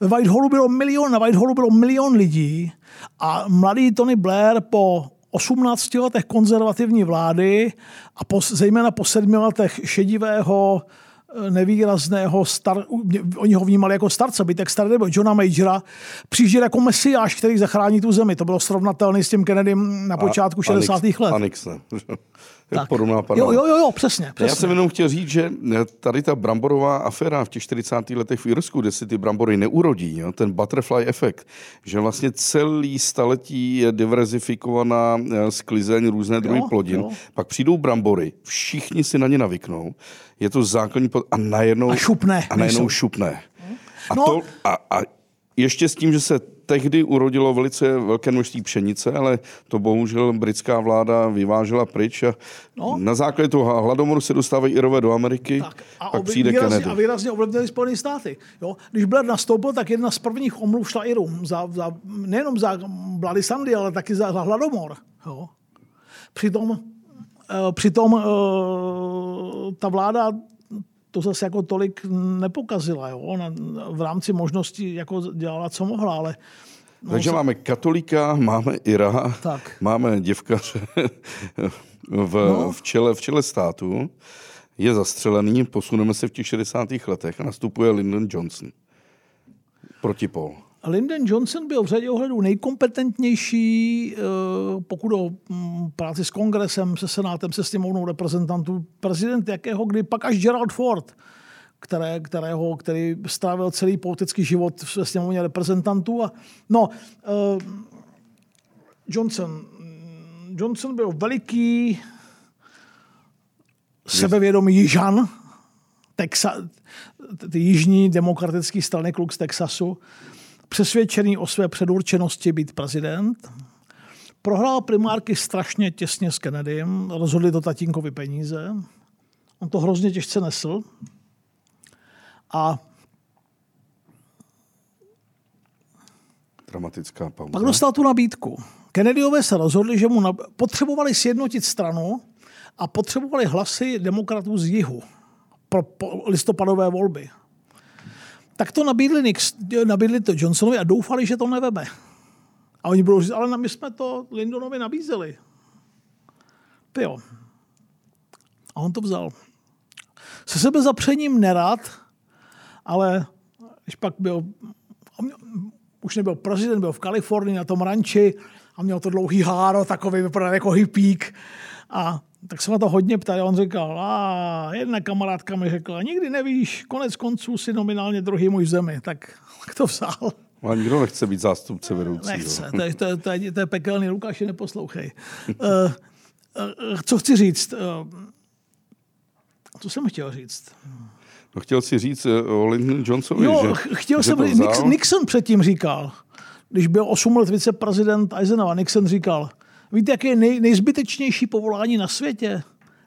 Ve Whitehallu bylo milion, na Whitehallu bylo milion lidí a mladý Tony Blair po 18 letech konzervativní vlády a po, zejména po sedmi letech šedivého nevýrazného, star, oni ho vnímali jako starce, bytek starý nebo Johna Majora, přijížděl jako mesiáš, který zachrání tu zemi. To bylo srovnatelné s tím Kennedym na počátku 60. Nix- let. A Nixon. Tak. Podobná paralela. Jo, jo, jo, jo, přesně. přesně. Já jsem jenom chtěl říct, že tady ta bramborová aféra v těch 40. letech v Irsku, kde si ty brambory neurodí, jo, ten butterfly efekt, že vlastně celý staletí je diverzifikovaná eh, sklizeň různé druhy Jo, plodin, jo. pak přijdou brambory, všichni si na ně navyknou, je to základní pod... a najednou, A šupne, a najednou nejsou. šupne. A, No. to, a, a ještě s tím, že se tehdy urodilo velice velké množství pšenice, ale to bohužel britská vláda vyvážela pryč a No. na základě toho hladomoru se dostávají Irové do Ameriky, Tak, a, pak přijde výrazně, Kennedy. a výrazně ovlivnili Spojené státy. Jo? Když Blair nastoupil, tak jedna z prvních omluv šla Irům. Za, za, nejenom za Bloody Sunday, ale taky za, za hladomor. Jo? Přitom, eh, přitom eh, ta vláda to zase jako tolik nepokazila. Jo? Na, v rámci možností jako dělala, co mohla, ale Takže máme katolíka, máme Ira, Tak. máme děvkaře v, No. v, čele, v čele státu, je zastřelený, posuneme se v těch 60. letech a nastupuje Lyndon Johnson. Protipol. Lyndon Johnson byl v řadě ohledů nejkompetentnější, eh, pokud o mm, práci s kongresem, se senátem, se sněmovnou reprezentantů, prezident jakého kdy pak až Gerald Ford, které, kterého, který strávil celý politický život ve sněmovně reprezentantů. A, no, eh, Johnson, Johnson byl veliký, sebevědomý jižan, Texa, ty jižní demokratické strany kluk z Texasu, přesvědčený o své předurčenosti být prezident. Prohrál primárky strašně těsně s Kennedym, rozhodli to tatínkovi peníze. On to hrozně těžce nesl. A Dramatická pauza. pak dostal tu nabídku. Kennedyové se rozhodli, že mu nab- potřebovali sjednotit stranu a potřebovali hlasy demokratů z jihu pro listopadové volby. Tak to nabídli, Nix, nabídli to Johnsonovi a doufali, že to neveme. A oni budou říct, ale my jsme to Lindonovi nabízeli. Jo. A on to vzal. Se sebe zapřením nerad, ale když pak byl, už nebyl prezident, byl v Kalifornii na tom ranči a měl to dlouhý háro, takový vypadal jako hippík. A tak se na to hodně ptali. A on říkal, a jedna kamarádka mi řekla, nikdy nevíš, konec konců si nominálně druhý muž v zemi. Tak, to vzal. Ale nikdo nechce být zástupce vedoucího. Nechce, to je, to, je, to, je, to je pekelný, Lukáši, neposlouchej. Uh, uh, co chci říct? Uh, co jsem chtěl říct? No, chtěl si říct eh, o Lyndon Johnsonovi, Jo, že, ch- chtěl že jsem to říct, Nix, vzal. Nixon předtím říkal, když byl 8 let viceprezident Eisenhower, Nixon říkal, víte, jaké je nej, nejzbytečnější povolání na světě?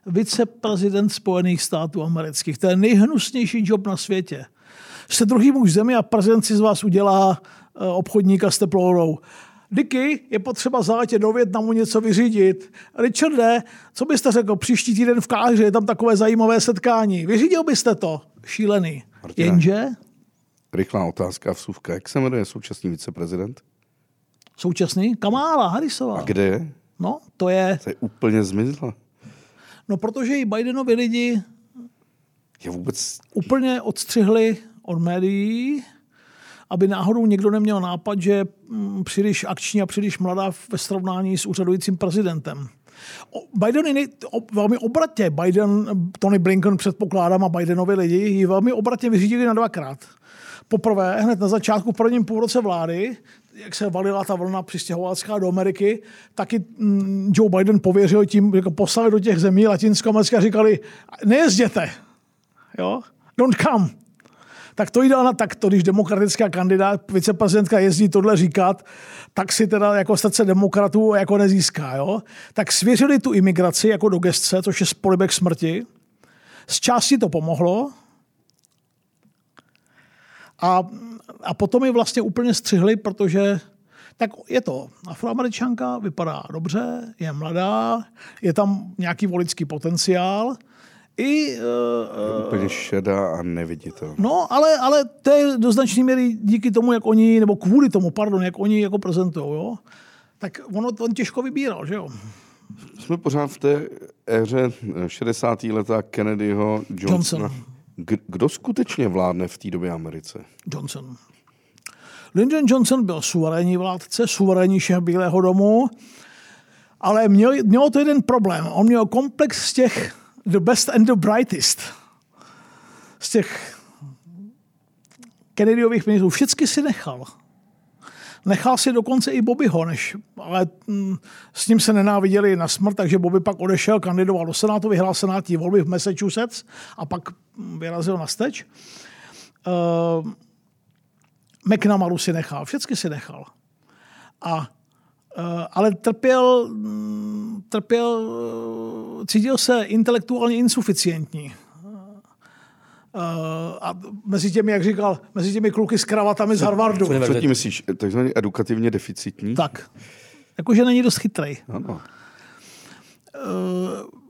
Viceprezident Spojených států amerických. To je nejhnusnější job na světě. Jste druhý muž zemi a prezident si z vás udělá eh, obchodníka s teplou Dicky, je potřeba záletět do Větnamu něco vyřídit. Richarde, co byste řekl příští týden v Káře, je tam takové zajímavé setkání. Vyřídil byste to? Šílený. Martine. Jenže Rychlá otázka, vsuvka. Jak se jmenuje současný viceprezident? současný Kamála Harrisová. A kde je? No, to je, To je úplně zmizla. no protože i Bidenovi lidi Je vůbec... úplně odstřihli od médií, aby náhodou někdo neměl nápad, že mm, příliš akční a příliš mladá ve srovnání s úřadujícím prezidentem. Biden je velmi obratně. Biden, Tony Blinken předpokládám a Bidenovi lidi ji velmi obratně vyřídili na dvakrát. Poprvé, hned na začátku v prvním půlroce vlády, jak se valila ta vlna přistěhovalská do Ameriky, taky mm, Joe Biden pověřil tím, jako poslali do těch zemí latinskoamerické a říkali, nejezděte, jo? don't come. Tak to jde na takto, když demokratická kandidát, viceprezidentka jezdí tohle říkat, tak si teda jako srdce demokratů jako nezíská. Jo? Tak svěřili tu imigraci jako do gestce, což je polibek smrti. Z části to pomohlo. A, a potom ji vlastně úplně střihli, protože tak je to afroameričanka, vypadá dobře, je mladá, je tam nějaký volický potenciál. I, uh, Úplně šedá a neviditelná. No, ale, ale to je do značné míry díky tomu, jak oni, nebo kvůli tomu, pardon, jak oni jako prezentují, jo. Tak ono to on těžko vybíral, že jo. Jsme pořád v té éře eh, 60. leta Kennedyho, Johnsona. Johnson. Kdo skutečně vládne v té době Americe? Johnson. Lyndon Johnson byl suverénní vládce, suverénní šéf Bílého domu Ale měl, mělo to jeden problém. On měl komplex z těch the best and the brightest. Z těch Kennedyových ministrů. Všichni si nechal. Nechal si dokonce i Bobbyho, než, ale mm, s ním se nenáviděli na smrt, takže Bobby pak odešel, kandidoval do Senátu, vyhrál senátní volby v Massachusetts a pak vyrazil na steč. Uh, McNamaru si nechal, všechny si nechal. A, ale trpěl, trpěl, cítil se intelektuálně insuficientní. Uh, a mezi těmi, jak říkal, mezi těmi kluky s kravatami z Harvardu. Co tím myslíš? Takzvaně edukativně deficitní? Tak. Jakože není dost chytrý. Ano.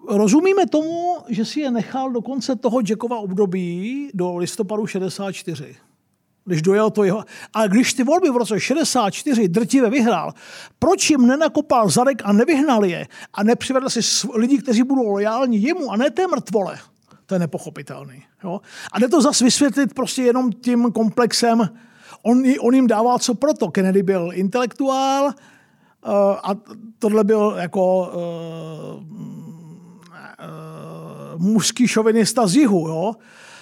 Uh, rozumíme tomu, že si je nechal do konce toho Jackova období do listopadu 64 když dojel to jeho. Ale když ty volby v roce 64 drtivě vyhrál, proč jim nenakopal zadek a nevyhnal je a nepřivedl si lidi, kteří budou lojální jemu a ne té mrtvole? To je nepochopitelný. Jo? A jde to zase vysvětlit prostě jenom tím komplexem, on, on jim dává co proto. Kennedy byl intelektuál uh, a tohle byl jako uh, uh, mužský šovinista z jihu. Jo?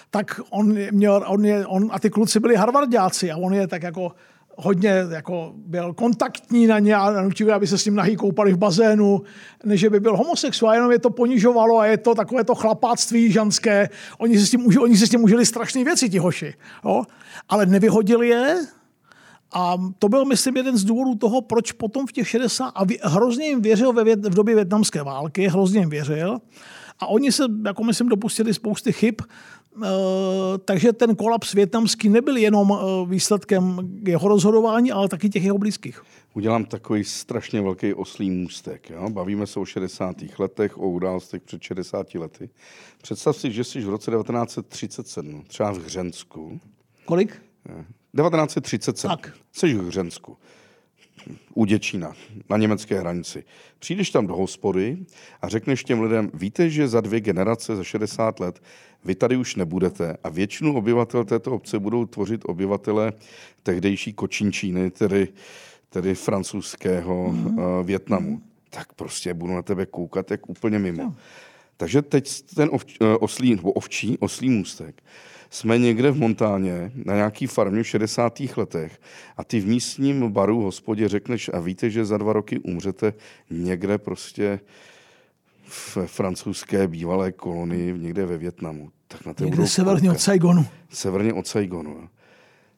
Tak on měl, on je, on, a ty kluci byli harvardiáci a on je tak jako hodně jako byl kontaktní na ně a nutil, aby se s ním nahý koupali v bazénu, než by byl homosexuál, jenom je to ponižovalo a je to takové to chlapáctví ženské. Oni se s tím, oni se s tím užili strašné věci, ti hoši. Jo? Ale nevyhodili je a to byl, myslím, jeden z důvodů toho, proč potom v těch 60 a hrozně jim věřil ve v době větnamské války, hrozně jim věřil. A oni se, jako myslím, dopustili spousty chyb, takže ten kolaps větnamský nebyl jenom eh, výsledkem jeho rozhodování, ale taky těch jeho blízkých. Udělám takový strašně velký oslý můstek. Jo? Bavíme se o 60. letech, o událostech před 60 lety. Představ si, že jsi v roce 1937, třeba v Hřensku. Kolik? 1937. Tak. Jsi v Hřensku u Děčína, na německé hranici. Přijdeš tam do hospody a řekneš těm lidem, víte, že za dvě generace, za 60 let, vy tady už nebudete a většinu obyvatel této obce budou tvořit obyvatele tehdejší Kočinčíny, tedy, tedy francouzského mm-hmm. uh, Větnamu. Tak prostě budu na tebe koukat jak úplně mimo. No. Takže teď ten ov, uh, oslí, nebo ovčí, oslý můstek jsme někde v Montáně na nějaký farmě v 60. letech a ty v místním baru, hospodě řekneš a víte, že za dva roky umřete někde prostě v francouzské bývalé kolonii, někde ve Větnamu. Tak na někde severně od Saigonu. Severně od Saigonu.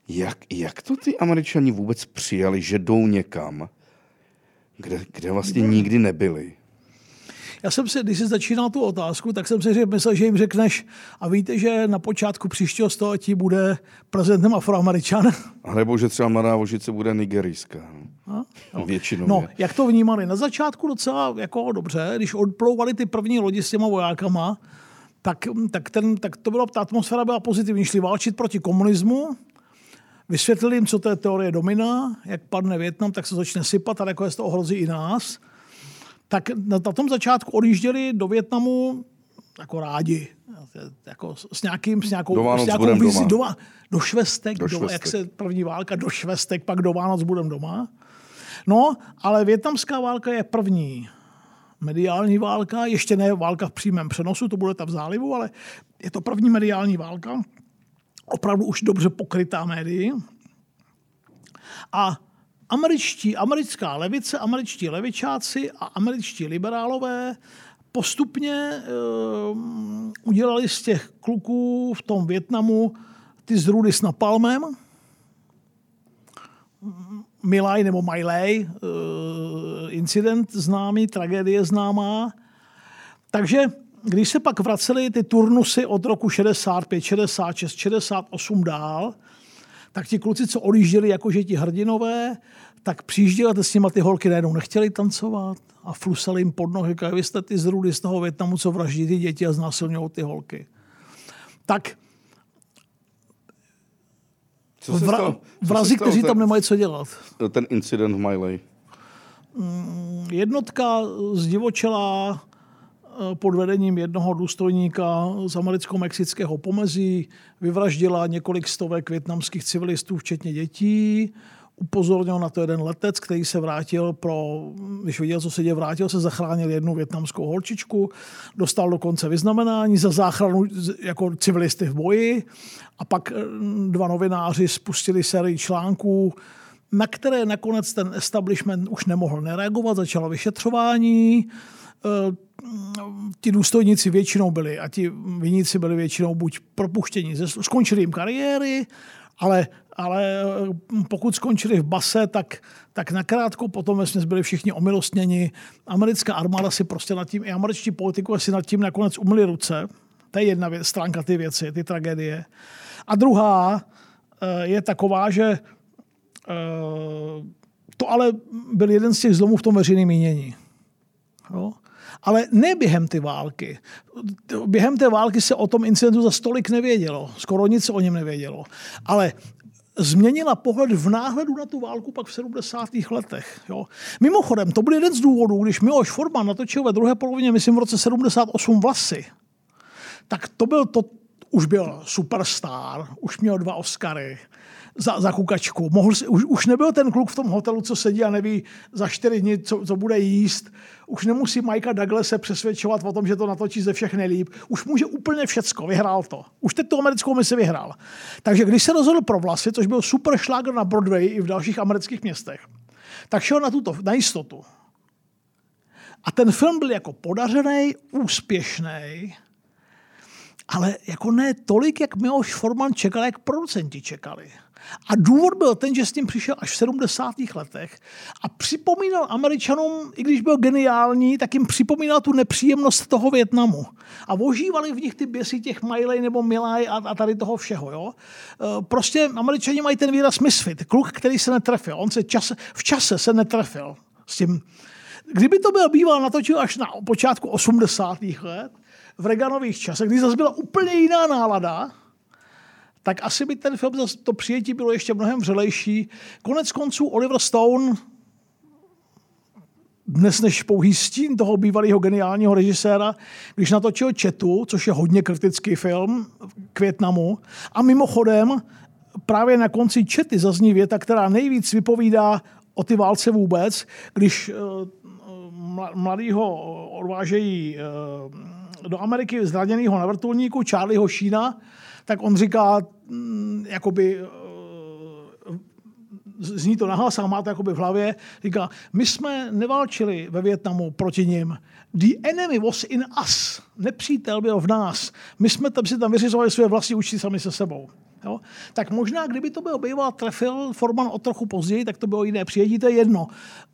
Jak, jak to ty američani vůbec přijali, že jdou někam, kde, kde vlastně nikdy nebyli? Já jsem si, když jsi začínal tu otázku, tak jsem si myslel, že jim řekneš, a víte, že na počátku příštího století bude prezidentem afroameričan. [laughs] A nebo že třeba mladá vožice bude nigerijská. No. No. Většinou. No, jak to vnímali? Na začátku docela jako dobře, když odplouvali ty první lodi s těma vojákama, tak, tak, ten, tak to byla, ta atmosféra byla pozitivní. Šli válčit proti komunismu, vysvětlili jim, co to je teorie domina, jak padne Větnam, tak se začne sypat a nakonec to ohrozí i nás tak na, tom začátku odjížděli do Větnamu jako rádi. Jako s, nějakým, s nějakou, do s nějakou vizí, doma. Do švestek, do, švestek. Do, jak se první válka, do švestek, pak do Vánoc budem doma. No, ale větnamská válka je první mediální válka, ještě ne válka v přímém přenosu, to bude ta v zálivu, ale je to první mediální válka, opravdu už dobře pokrytá médií. A američtí, americká levice, američtí levičáci a američtí liberálové postupně uh, udělali z těch kluků v tom Větnamu ty zrůdy s napalmem. Milaj nebo Miley, uh, incident známý, tragédie známá. Takže když se pak vraceli ty turnusy od roku 65, 66, 68 dál, tak ti kluci, co odjížděli jakože ti hrdinové, tak přijížděli a s nimi ty holky najednou nechtěli tancovat a flusali jim pod nohy, vy jste ty zrůdy z toho Větnamu, co vraždí ty děti a znásilňují ty holky. Tak co se vra- stalo? vrazi, kteří tam nemají co dělat. Ten incident v Miley. Mm, jednotka zdivočela pod vedením jednoho důstojníka z americko-mexického pomezí vyvraždila několik stovek větnamských civilistů, včetně dětí, upozornil na to jeden letec, který se vrátil pro, když viděl, co se děje, vrátil se, zachránil jednu větnamskou holčičku, dostal dokonce vyznamenání za záchranu jako civilisty v boji. A pak eh, dva novináři spustili sérii článků, na které nakonec ten establishment už nemohl nereagovat, začalo vyšetřování, eh, ti důstojníci většinou byli a ti viníci byli většinou buď propuštěni, skončili jim kariéry, ale, ale pokud skončili v base, tak, tak nakrátko potom vlastně byli všichni omilostněni. Americká armáda si prostě nad tím, i američtí politikové si nad tím nakonec umyli ruce. To je jedna věc, stránka ty věci, ty tragédie. A druhá eh, je taková, že eh, to ale byl jeden z těch zlomů v tom veřejném mínění. Jo? Ale ne během ty války. Během té války se o tom incidentu za stolik nevědělo. Skoro nic o něm nevědělo. Ale změnila pohled v náhledu na tu válku pak v 70. letech. Jo. Mimochodem, to byl jeden z důvodů, když Miloš Forman natočil ve druhé polovině, myslím v roce 78 vlasy, tak to byl to, už byl superstar, už měl dva Oscary, za, za kukačku. Mohl už, už nebyl ten kluk v tom hotelu, co sedí a neví za čtyři dny, co, co bude jíst. Už nemusí Mikea Douglase přesvědčovat o tom, že to natočí ze všech nejlíp. Už může úplně všecko, vyhrál to. Už teď tu americkou misi vyhrál. Takže když se rozhodl pro vlasy, což byl super šláger na Broadway i v dalších amerických městech, tak šel na, tuto, na jistotu. A ten film byl jako podařený, úspěšný, ale jako ne tolik, jak Miloš Forman čekal, jak producenti čekali. A důvod byl ten, že s tím přišel až v 70. letech a připomínal Američanům, i když byl geniální, tak jim připomínal tu nepříjemnost toho Větnamu. A ožívali v nich ty běsy těch Miley nebo Milaj a, a tady toho všeho. Jo? E, prostě Američani mají ten výraz misfit, kluk, který se netrefil. On se čas, v čase se netrefil s tím. Kdyby to byl býval natočil až na počátku 80. let, v Reaganových časech, kdy zase byla úplně jiná nálada, tak asi by ten film, to přijetí bylo ještě mnohem vřelejší. Konec konců Oliver Stone, dnes než pouhý stín toho bývalého geniálního režiséra, když natočil Četu, což je hodně kritický film k Větnamu, a mimochodem právě na konci Čety zazní věta, která nejvíc vypovídá o ty válce vůbec, když eh, mladýho odvážejí eh, do Ameriky zraněného na vrtulníku Charlieho Sheena, tak on říká, mm, jakoby, eh, zní to nahlas a má to jakoby v hlavě, říká, my jsme neválčili ve Větnamu proti ním. The enemy was in us. Nepřítel byl v nás. My jsme tam si tam vyřizovali své vlastní účty sami se sebou. Jo? Tak možná, kdyby to byl býval trefil Forman o trochu později, tak to bylo jiné přijetí, to je jedno.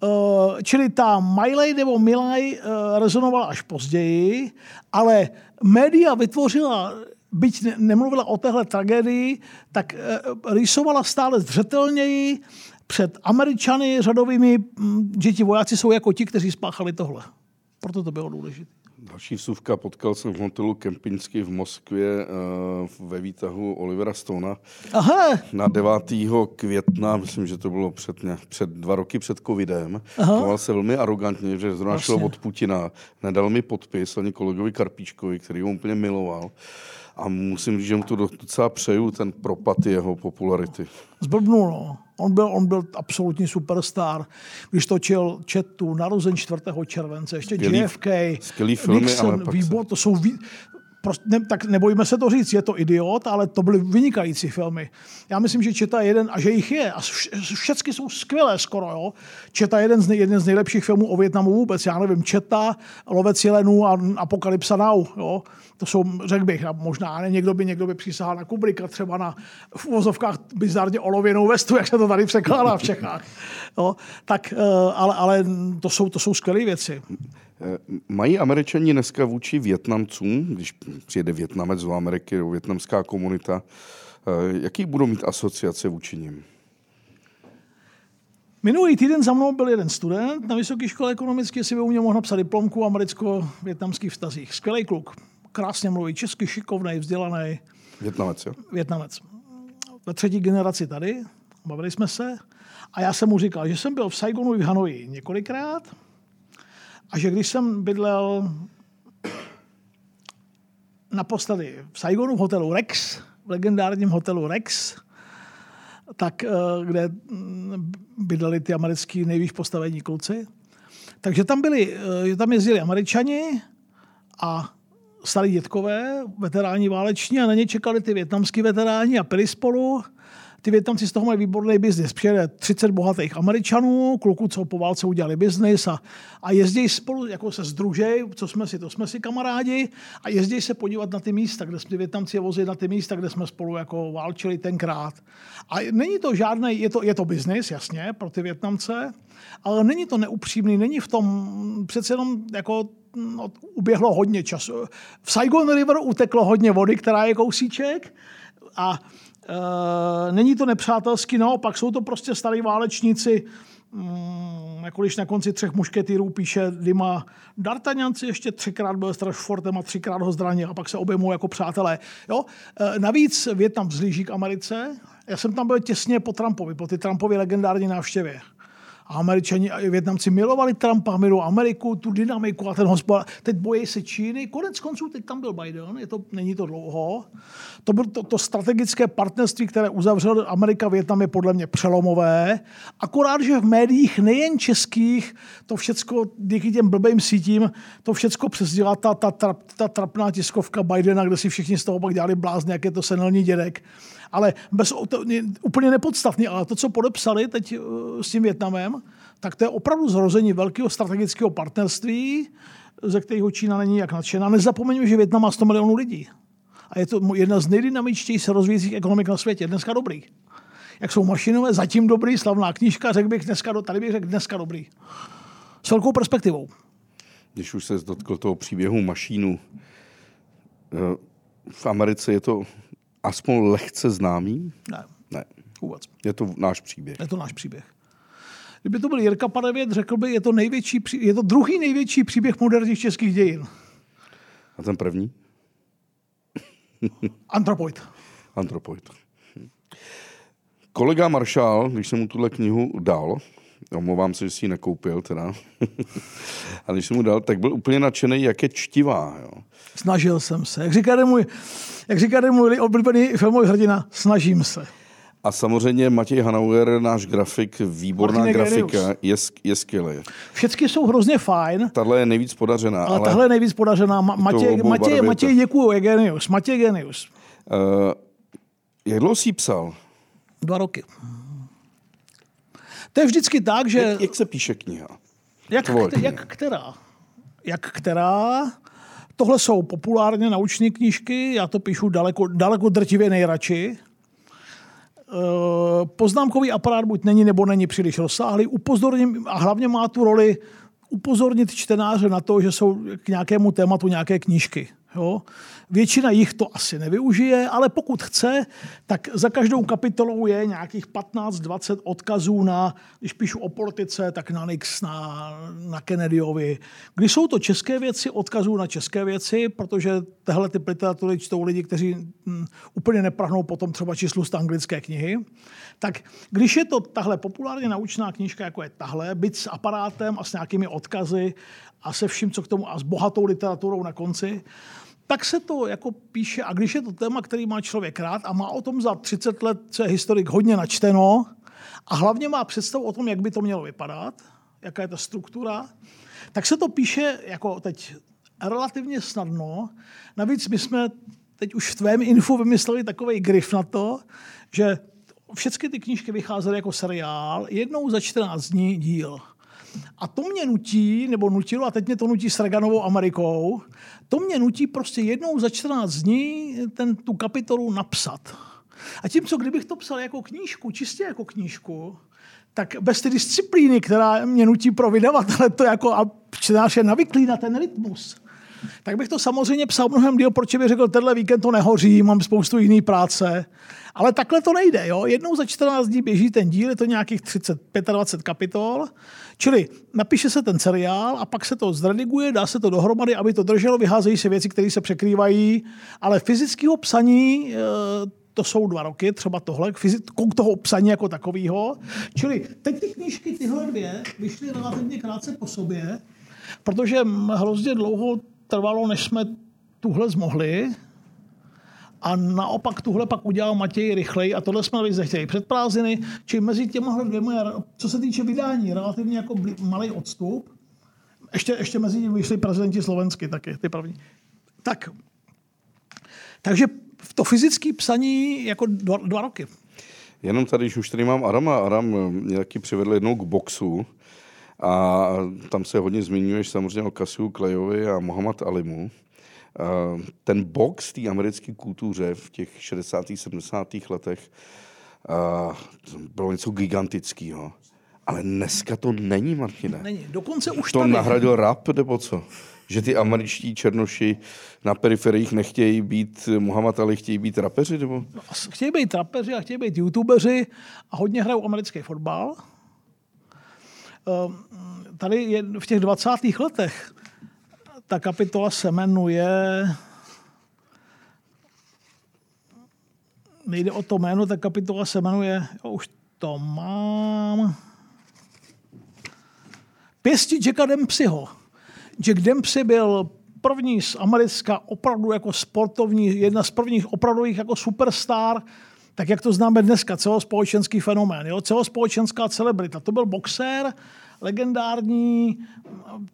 Uh, čili ta Miley nebo Milaj uh, rezonovala až později, ale média vytvořila byť nemluvila o téhle tragédii, tak eh, rýsovala stále zřetelněji před Američany řadovými, hm, že ti vojáci jsou jako ti, kteří spáchali tohle. Proto to bylo důležité. Další vsuvka, potkal jsem v hotelu Kempinsky v Moskvě uh, ve výtahu Olivera Stona. Aha. Na 9. května, myslím, že to bylo před, ne, před dva roky před covidem. Choval se velmi arrogantně, že zrovna šlo od Putina. Nedal mi podpis ani kolegovi Karpíčkovi, který ho úplně miloval. A musím říct, že mu to docela přeju, ten propad jeho popularity. Zblbnul, no. On byl, on byl absolutní superstar. Když točil Četu, narozen 4. července, ještě skvělý, JFK, filmy, Nixon, ale výbor, to jsou vý, prostě, ne, tak nebojíme se to říct, je to idiot, ale to byly vynikající filmy. Já myslím, že Četa je jeden, a že jich je, a všechny jsou skvělé skoro, jo. Četa je jeden z, nej, jeden z nejlepších filmů o Větnamu vůbec, já nevím, Četa, Lovec jelenů a Apokalypsa Now, jo. To jsou, řekl bych, možná ne, někdo by, někdo by přísahal na Kubricka, třeba na v uvozovkách bizarně olověnou vestu, jak se to tady překládá v Čechách. Jo. Tak, eh, ale, ale to jsou, to jsou skvělé věci. Eh, mají američani dneska vůči Větnamcům, když přijede Větnamec do Ameriky, do větnamská komunita, eh, jaký budou mít asociace vůči nim? Minulý týden za mnou byl jeden student na Vysoké škole ekonomické, si by u mě mohl napsat diplomku o americko-větnamských vztazích. Skvělý kluk, krásně mluví česky, šikovný, vzdělaný. Větnamec, jo? Větnamec. Ve třetí generaci tady, bavili jsme se. A já jsem mu říkal, že jsem byl v Saigonu i v Hanoji několikrát, a že když jsem bydlel naposledy v Saigonu v hotelu Rex, v legendárním hotelu Rex, tak, eh, kde mm, bydleli ty americký nejvýš postavení kluci. Takže tam, byli, eh, tam jezdili američani a starý dětkové, veteráni váleční a na ně čekali ty větnamský veteráni a pili spolu ty Větnamci z toho mají výborný biznis. Přijede 30 bohatých Američanů, kluků, co po válce udělali biznis a, a jezdí spolu, jako se združej, co jsme si, to jsme si kamarádi, a jezdí se podívat na ty místa, kde jsme Větnamci vozili na ty místa, kde jsme spolu jako válčili tenkrát. A není to žádný, je to, je to biznis, jasně, pro ty Větnamce, ale není to neupřímný, není v tom, přece jenom jako no, uběhlo hodně času. V Saigon River uteklo hodně vody, která je kousíček, a není to nepřátelský, naopak jsou to prostě starý válečníci, mm, jako když na konci třech mušketýrů píše Dima D'Artagnan si ještě třikrát byl Strashfortem a třikrát ho zranil a pak se objemou jako přátelé. Jo? Eh, navíc Větnam vzlíží k Americe. Já jsem tam byl těsně po Trumpovi, po ty Trumpově legendární návštěvě. A američani a Větnamci milovali Trumpa, milují Ameriku, tu dynamiku a ten hospodář. Teď bojí se Číny. Konec konců teď tam byl Biden, je to, není to dlouho. To, bylo to, to strategické partnerství, které uzavřel Amerika Větnam, je podle mě přelomové. Akorát, že v médiích nejen českých, to všecko díky těm blbým sítím, to všecko přesdělá ta, ta, ta, ta trapná tiskovka Bidena, kde si všichni z toho pak dělali blázny, jak je to senilní dědek ale bez, to, úplně nepodstatný. Ale to, co podepsali teď eh, s tím Větnamem, tak to je opravdu zrození velkého strategického partnerství, ze kterého Čína není jak nadšená. Nezapomeňme, že Větnam má 100 milionů lidí. A je to jedna z nejdynamičtěji se rozvíjejících ekonomik na světě. Dneska dobrý. Jak jsou mašinové, zatím dobrý, slavná knížka, řekl bych dneska, tady bych řekl dneska dobrý. S velkou perspektivou. Když už se dotkl toho příběhu mašínu, eh, v Americe je to aspoň lehce známý? Ne. Ne. Vůbec. Je to náš příběh. Je to náš příběh. Kdyby to byl Jirka Padevět, řekl by, je to, největší, je to druhý největší příběh moderních českých dějin. A ten první? [laughs] Antropoid. Antropoid. Kolega Maršál, když jsem mu tuhle knihu dal, omlouvám se, že si ji nekoupil teda, [laughs] a když jsem mu dal, tak byl úplně nadšený, jak je čtivá. Jo. Snažil jsem se. Jak říká můj, jak říká můj oblíbený filmový hrdina, snažím se. A samozřejmě Matěj Hanauer, náš grafik, výborná Martin grafika, je, je skvělý. Všechny jsou hrozně fajn. Tahle je nejvíc podařená. Ale, ale tahle je nejvíc podařená. Ma- Matěj, Matěj, Matěj děkuju, je genius. Matěj genius. Uh, jak dlouho jsi psal? Dva roky. To je vždycky tak, že... Jak, jak se píše kniha? Jak, kniha. jak která? Jak která? Tohle jsou populárně nauční knížky, já to píšu daleko, daleko drtivě nejradši. Eh, poznámkový aparát buď není nebo není příliš rozsáhlý, upozorním a hlavně má tu roli upozornit čtenáře na to, že jsou k nějakému tématu nějaké knížky. Jo? Většina jich to asi nevyužije, ale pokud chce, tak za každou kapitolou je nějakých 15-20 odkazů na, když píšu o politice, tak na Nix, na, na Kennedyovi. Když jsou to české věci, odkazů na české věci, protože tehle ty literatury čtou lidi, kteří hm, úplně neprahnou potom třeba číslu z anglické knihy. Tak když je to tahle populárně naučná knížka, jako je tahle, byť s aparátem a s nějakými odkazy a se vším, co k tomu, a s bohatou literaturou na konci, tak se to jako píše, a když je to téma, který má člověk rád a má o tom za 30 let, co je historik, hodně načteno, a hlavně má představu o tom, jak by to mělo vypadat, jaká je ta struktura, tak se to píše jako teď relativně snadno. Navíc my jsme teď už v tvém info vymysleli takový grif na to, že všechny ty knížky vycházely jako seriál, jednou za 14 dní díl. A to mě nutí, nebo nutilo, a teď mě to nutí s Reaganovou Amerikou, to mě nutí prostě jednou za 14 dní ten, tu kapitolu napsat. A tím, co kdybych to psal jako knížku, čistě jako knížku, tak bez té disciplíny, která mě nutí pro vydavatele to jako a čtenář je navyklý na ten rytmus, tak bych to samozřejmě psal mnohem díl, proč bych řekl, tenhle víkend to nehoří, mám spoustu jiný práce. Ale takhle to nejde. Jo? Jednou za 14 dní běží ten díl, je to nějakých 30, 25 kapitol. Čili napíše se ten seriál a pak se to zrediguje, dá se to dohromady, aby to drželo, vyházejí se věci, které se překrývají, ale fyzického psaní eh, to jsou dva roky, třeba tohle, k toho psaní jako takového. Čili teď ty knížky, tyhle dvě, vyšly relativně krátce po sobě, protože hrozně dlouho trvalo, než jsme tuhle zmohli. A naopak tuhle pak udělal Matěj rychleji a tohle jsme nechtěli před prázdniny, či mezi těma dvěma, co se týče vydání, relativně jako malý odstup. Ještě, ještě mezi nimi vyšli prezidenti Slovensky taky, ty první. Tak, takže to fyzické psaní jako dva, dva roky. Jenom tady, když už tady mám Arama, Aram mě taky přivedl jednou k boxu a tam se hodně zmiňuješ samozřejmě o Kasiu Klejovi a Mohamed Alimu. Ten box té americké kultuře v těch 60. 70. letech bylo něco gigantického. Ale dneska to není, Martine. Není. Dokonce už to tady. nahradil rap, nebo co? Že ty američtí černoši na periferiích nechtějí být Muhammad Ali, chtějí být rapeři, nebo? No, chtějí být rapeři a chtějí být youtubeři a hodně hrajou americký fotbal. Ehm, tady je v těch 20. letech ta kapitola se jmenuje nejde o to jméno, ta kapitola se jmenuje, jo, už to mám, Pěstí Jacka Dempseyho. Jack Dempsey byl první z Americka opravdu jako sportovní, jedna z prvních opravdových jako superstar, tak jak to známe dneska, celospolečenský fenomén, jo? celospolečenská celebrita. To byl boxer, legendární,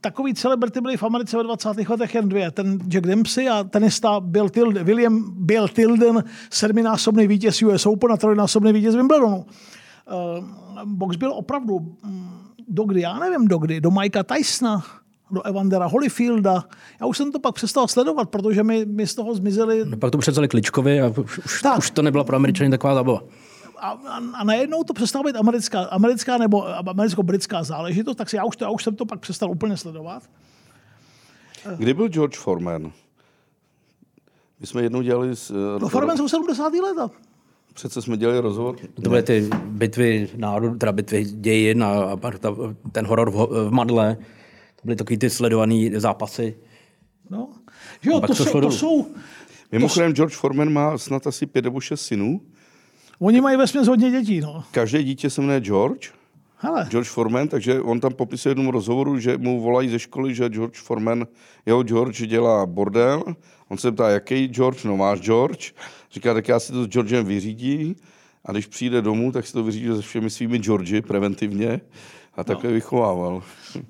takový celebrity byly v Americe ve 20. letech jen dvě. Ten Jack Dempsey a tenista Bill Tilden, William Bill Tilden, sedminásobný vítěz US Open a trojnásobný vítěz Wimbledonu. Uh, box byl opravdu mm, dokdy, já nevím dokdy, do Mikea Tysona, do Evandera Holyfielda. Já už jsem to pak přestal sledovat, protože mi, mi z toho zmizeli... No pak to převzali Kličkovi a už, tak. už to nebyla pro Američany taková zabava. A, a, a najednou to přestalo být americká, americká nebo americko-britská záležitost, tak si já už, to, já už jsem to pak přestal úplně sledovat. Kdy byl George Foreman? My jsme jednou dělali... S, no, Foreman jsou 70. leta. Přece jsme dělali rozhovor. To byly ty bitvy národů, teda bitvy dějin a, a ten horor v, v Madle. To byly takový ty sledované zápasy. No. Jo, to, to, jsou, to jsou... Mimochodem, George Foreman má snad asi pět nebo šest synů. Oni mají ve hodně dětí, no. Každé dítě se jmenuje George. Hele. George Foreman, takže on tam popisuje jednom rozhovoru, že mu volají ze školy, že George Foreman, jeho George dělá bordel. On se ptá, jaký George? No máš George. Říká, tak já si to s Georgem vyřídí a když přijde domů, tak si to vyřídí se všemi svými Georgi preventivně a takhle no. vychovával.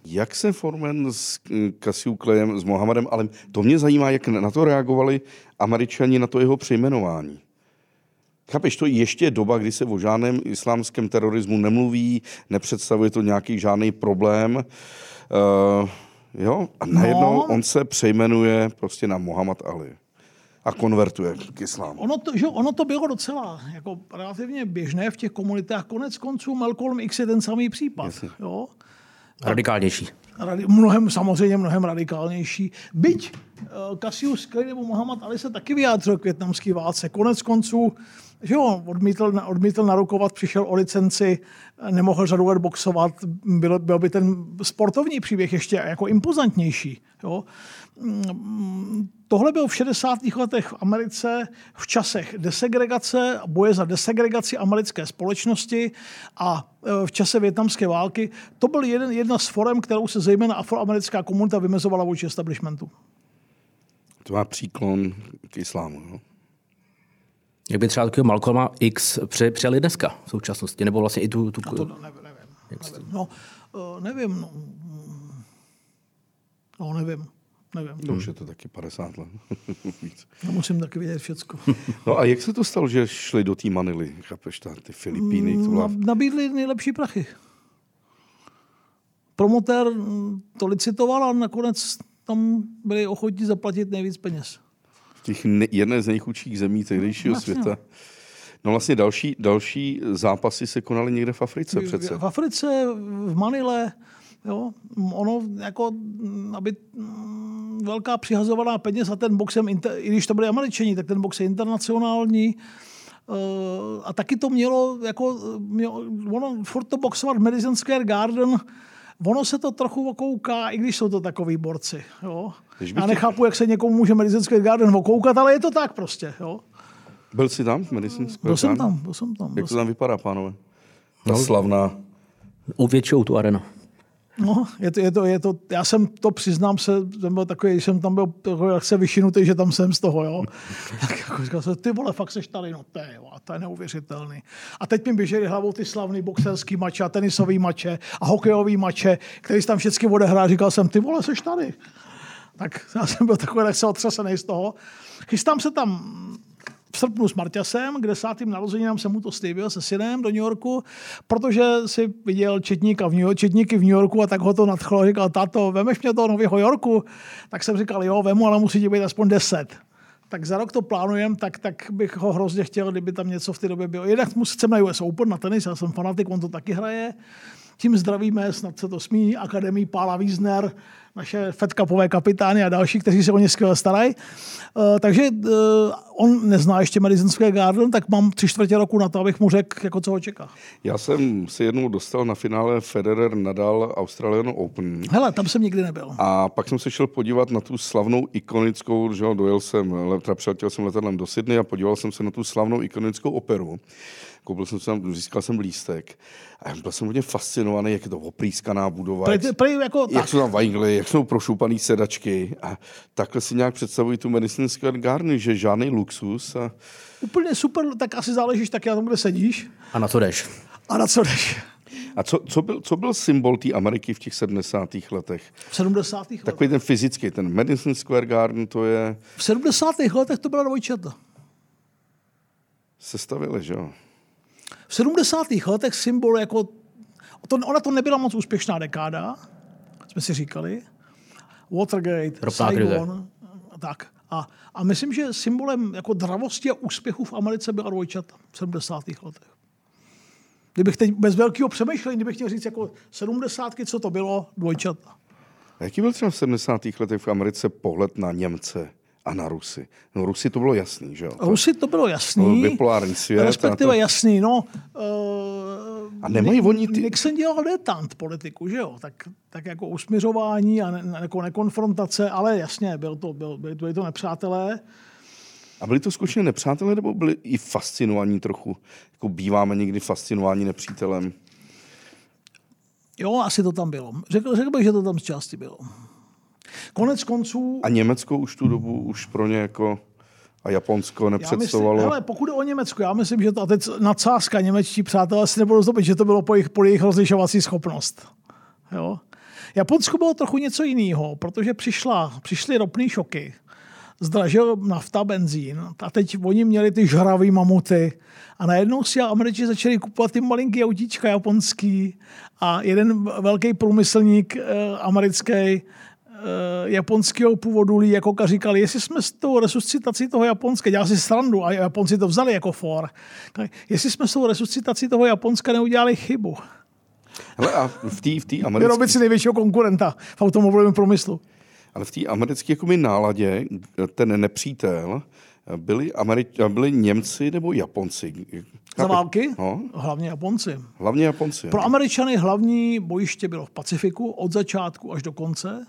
Jak se Foreman s Cassiu Klejem, s Mohamedem ale to mě zajímá, jak na to reagovali američani na to jeho přejmenování. Chápeš, to ještě je doba, kdy se o žádném islámském terorismu nemluví, nepředstavuje to nějaký žádný problém. Uh, jo? A najednou no. on se přejmenuje prostě na Muhammad Ali a konvertuje k islámu. Ono to, že ono to bylo docela jako relativně běžné v těch komunitách. Konec konců Malcolm X je ten samý případ. Jo? Radikálnější. Radi, mnohem, samozřejmě mnohem radikálnější. Byť uh, Cassius Clay nebo Muhammad Ali se taky vyjádřil k větnamské válce. Konec konců že jo, odmítl, odmítl narukovat, přišel o licenci, nemohl řadu let boxovat, byl, byl by ten sportovní příběh ještě jako impozantnější. Jo. Tohle bylo v 60. letech v Americe v časech desegregace, boje za desegregaci americké společnosti a e, v čase větnamské války. To byl jeden, jedna z forem, kterou se zejména afroamerická komunita vymezovala vůči establishmentu. To má příklon k islámu. No? Jak by třeba takového Malcolma X při, přijali dneska v současnosti? Nebo vlastně i tu... tu... No to nevím, nevím. nevím. No, uh, nevím. No, no nevím. Nevím. No, už je to taky 50 let. [laughs] Já musím taky vědět všecko. [laughs] no a jak se to stalo, že šli do té Manily, chápeš, ta, ty Filipíny? To byla... Nabídli nejlepší prachy. Promotér to licitoval a nakonec tam byli ochotní zaplatit nejvíc peněz těch ne, jedné z nejchudších zemí tehdejšího no, světa. No vlastně další, další zápasy se konaly někde v Africe přece. V Africe, v Manile, jo, ono jako, aby velká přihazovaná peněz a ten boxem, i když to byly američani, tak ten box je internacionální, eh, a taky to mělo, jako, mělo, ono furt to boxovat v Madison Square Garden, ono se to trochu okouká, i když jsou to takový borci. Jo? Já nechápu, jak se někomu může Madison Square Garden okoukat, ale je to tak prostě. Jo? Byl jsi tam v Madison Square Byl jsem tam, byl jsem tam. Jak to tam vypadá, pánové? Ta no, slavná. Uvětšou tu arenu. No, je to, je to, je to, já jsem to přiznám se, jsem byl takový, když jsem tam byl jak se vyšinutý, že tam jsem z toho, jo. [laughs] Tak jako říkal jsem, ty vole, fakt seš tady, no to je, jo, to je neuvěřitelný. A teď mi běželi hlavou ty slavný boxerský mače a tenisový mače a hokejový mače, který tam všechny odehrál. Říkal jsem, ty vole, seš tady. Tak já jsem byl takový se otřesený z toho. Chystám se tam srpnu s Marťasem, kde sátým narozeninám jsem mu to slíbil se synem do New Yorku, protože si viděl četníka v New Yorku, četníky v New Yorku a tak ho to nadchlo. Říkal, tato, vemeš mě do Nového Yorku? Tak jsem říkal, jo, vemu, ale musí být aspoň deset tak za rok to plánujem, tak, tak bych ho hrozně chtěl, kdyby tam něco v té době bylo. Jednak mu chceme na US Open, na tenis, já jsem fanatik, on to taky hraje. Tím zdravíme, snad se to smí, Akademii Pála Wiesner, naše Fedkapové kapitány a další, kteří se o ně skvěle starají. Uh, takže uh, on nezná ještě Madison Square Garden, tak mám tři čtvrtě roku na to, abych mu řekl, jako co ho čeká. Já jsem se jednou dostal na finále Federer Nadal Australian Open. Hele, tam jsem nikdy nebyl. A pak jsem se šel podívat na tu slavnou ikonickou, že jo, dojel jsem, teda přiletěl jsem letadlem do Sydney a podíval jsem se na tu slavnou ikonickou operu koupil jsem tam, získal jsem lístek a byl jsem hodně fascinovaný, jak je to oprýskaná budova, Prej, jak, prej, jako, jak jsou tam vajgly, jak jsou prošupaný sedačky a takhle si nějak představují tu Madison Square Garden, že žádný luxus. A... Úplně super, tak asi záležíš taky na tom, kde sedíš. A na co jdeš. A na co jdeš. A co, co, byl, co byl symbol té Ameriky v těch 70. letech? V 70. letech? Takový ten fyzický, ten Madison Square Garden, to je... V 70. letech to byla dvojčata. Sestavili, že jo? V 70. letech symbol jako... To, ona to nebyla moc úspěšná dekáda, jsme si říkali. Watergate, Ropná Saigon, tak. A, a myslím, že symbolem jako dravosti a úspěchu v Americe byla dvojčata v 70. letech. Kdybych teď bez velkého přemýšlení, kdybych chtěl říct jako 70. co to bylo, dvojčata. A jaký byl třeba v 70. letech v Americe pohled na Němce? A na Rusy. No Rusy to bylo jasný, že jo? Rusy to bylo jasný. To bipolární svět. Respektive to... jasný, no. Uh, a nemají oni ty... Nixon dělal detant politiku, že jo? Tak, tak jako usměřování a ne, jako nekonfrontace, ale jasně, byl to, byl, byli, byli to nepřátelé. A byli to skutečně nepřátelé, nebo byli i fascinovaní trochu? Jako býváme někdy fascinováni nepřítelem? Jo, asi to tam bylo. Řekl, řekl bych, že to tam z části bylo. Konec konců... A Německo už tu dobu už pro ně jako a Japonsko nepředstavovalo. Myslím, hele, pokud o Německu, já myslím, že to a teď nadsázka němečtí přátelé si nebudou zdobit, že to bylo po jejich, po jejich rozlišovací schopnost. Jo? Japonsko bylo trochu něco jiného, protože přišla, přišly ropné šoky, zdražil nafta, benzín a teď oni měli ty žravý mamuty a najednou si Američané začali kupovat ty malinký autíčka japonský a jeden velký průmyslník eh, americký japonského původu jako říkali, jestli jsme s tou resuscitací toho Japonska, dělali si srandu a Japonci to vzali jako for, jestli jsme s tou resuscitací toho Japonska neudělali chybu. Hele, a v té v tý [laughs] americké... Vyrobit si největšího konkurenta v automobilovém průmyslu. Ale v té americké jako náladě ten nepřítel byli, Ameri- byli Němci nebo Japonci? Za války? No? Hlavně Japonci. Hlavně Japonci. Pro Američany hlavní bojiště bylo v Pacifiku od začátku až do konce.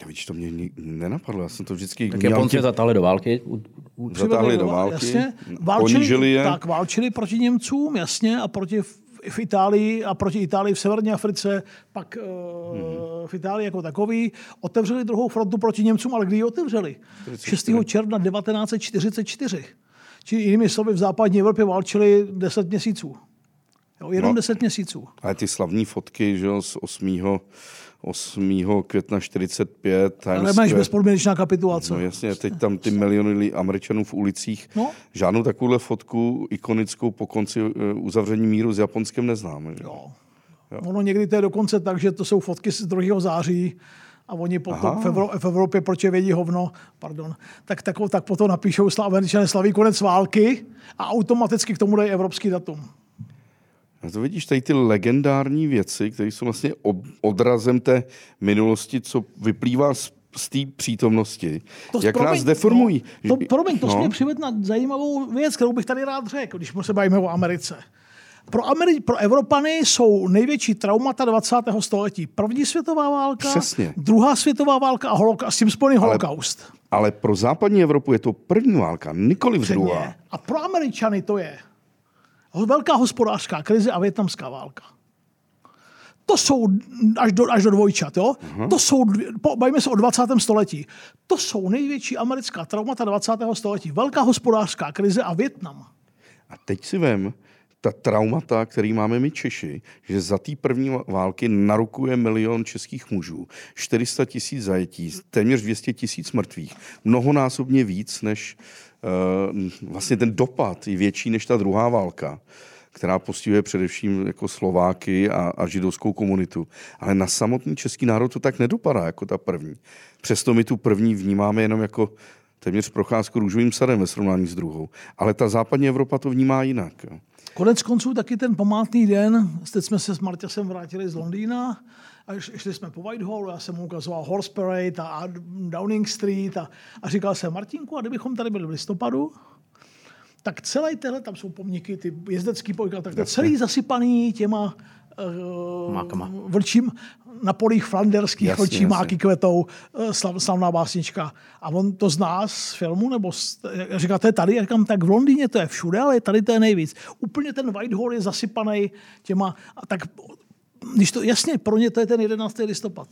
Já víš, to mě nenapadlo, já jsem to vždycky... Tak Japonci zatáhli do války. zatáhli do války, jasně. Válčili, je. Tak, válčili proti Němcům, jasně, a proti v Itálii a proti Itálii v severní Africe, pak mm-hmm. v Itálii jako takový. Otevřeli druhou frontu proti Němcům, ale kdy ji otevřeli? 6. června 1944. Čili jinými slovy v západní Evropě válčili 10 měsíců. Jo, jenom no, 10 měsíců. Ale ty slavní fotky že jo, z 8 8. května 45. Ale máš bezpodmínečná kapitulace. No jasně, teď tam ty miliony američanů v ulicích. No? Žádnou takovouhle fotku ikonickou po konci eh, uzavření míru s Japonskem neznáme. Že? Jo. jo. Ono někdy to je dokonce tak, že to jsou fotky z 2. září a oni potom v, Evro, v Evropě, proč je vědí hovno, pardon, tak, tak, tak potom napíšou američané slaví konec války a automaticky k tomu dají evropský datum. A to vidíš tady ty legendární věci, které jsou vlastně odrazem té minulosti, co vyplývá z z té přítomnosti, to jak promiň, nás deformují. No, to, promiň, to no. mě přived na zajímavou věc, kterou bych tady rád řekl, když se bavíme o Americe. Pro, Ameri- pro Evropany jsou největší traumata 20. století. První světová válka, Přesně. druhá světová válka a, holoka- a s tím spojený holokaust. Ale pro západní Evropu je to první válka, nikoli druhá. A pro Američany to je velká hospodářská krize a větnamská válka. To jsou až do, až do dvojčat, jo? Uh-huh. To jsou, po, bavíme se o 20. století. To jsou největší americká traumata 20. století. Velká hospodářská krize a Větnam. A teď si vem, ta traumata, který máme my Češi, že za té první války narukuje milion českých mužů, 400 tisíc zajetí, téměř 200 tisíc mrtvých, mnohonásobně víc než uh, vlastně ten dopad je větší než ta druhá válka která postihuje především jako Slováky a, a židovskou komunitu. Ale na samotný český národ to tak nedopadá jako ta první. Přesto my tu první vnímáme jenom jako téměř procházku růžovým sadem ve srovnání s druhou. Ale ta západní Evropa to vnímá jinak. Jo. Konec konců taky ten památný den, teď jsme se s Marťasem vrátili z Londýna a šli jsme po Whitehallu, já jsem mu ukazoval Horse Parade a Downing Street a, a říkal jsem, Martinku, a kdybychom tady byli v listopadu, tak celý tenhle, tam jsou pomníky, ty jezdecký pojka, tak to celý zasypaný těma Mákama. vlčím, na polích flanderských jasně, vlčí máky kvetou, uh, slav, slavná básnička. A on to zná z filmu, nebo z, já říkám, to je tady, já říkám, tak v Londýně to je všude, ale tady to je nejvíc. Úplně ten Whitehall je zasypaný těma, a tak když to, jasně, pro ně to je ten 11. listopad.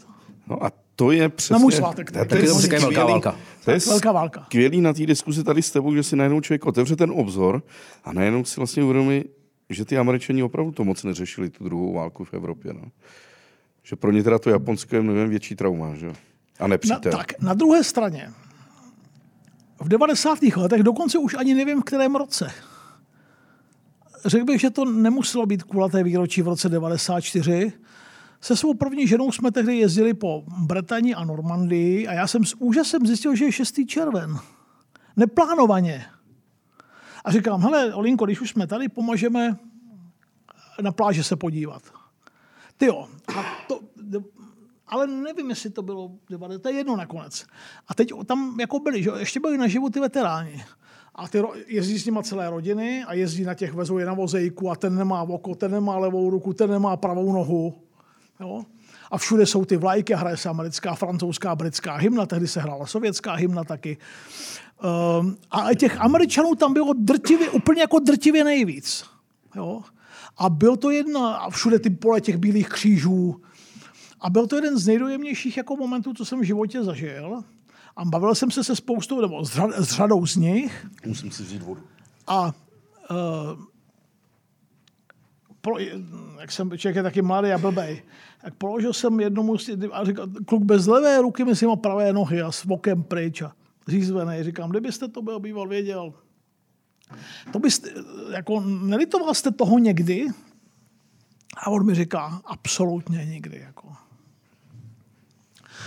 No a to je přesně... Na můj svátek. To, to je, je velká válka. To je velká válka. skvělý na té diskuzi tady s tebou, že si najednou člověk otevře ten obzor a najednou si vlastně uvědomí, že ty američani opravdu to moc neřešili, tu druhou válku v Evropě. No. Že pro ně teda to Japonsko je mnohem větší trauma, že? A nepřítel. Na, tak, na druhé straně, v 90. letech, dokonce už ani nevím, v kterém roce, řekl bych, že to nemuselo být kulaté výročí v roce 94, se svou první ženou jsme tehdy jezdili po Bretani a Normandii a já jsem s úžasem zjistil, že je 6. červen. Neplánovaně. A říkám, hele, Olinko, když už jsme tady, pomažeme na pláže se podívat. Ty jo, a to, ale nevím, jestli to bylo, to je jedno nakonec. A teď tam jako byli, že ještě byli na životy veteráni. A ty jezdí s nima celé rodiny a jezdí na těch, vezou je na vozejku a ten nemá oko, ten nemá levou ruku, ten nemá pravou nohu. Jo? A všude jsou ty vlajky, hraje se americká, francouzská, britská hymna, tehdy se hrála sovětská hymna taky. Um, a těch Američanů tam bylo drtivě, úplně jako drtivě nejvíc. Jo? A byl to jedna, a všude ty pole těch bílých křížů. A byl to jeden z nejdojemnějších jako momentů, co jsem v životě zažil. A bavil jsem se se spoustou, nebo s, řad, s řadou z nich. Musím si vzít vodu. A uh, jak jsem člověk je taky mladý a blbej, tak položil jsem jednomu a říkal, kluk bez levé ruky, myslím o pravé nohy a s vokem pryč a řízvený. Říkám, kdybyste to byl býval věděl, to byste, jako nelitoval jste toho někdy? A on mi říká, absolutně nikdy. Jako.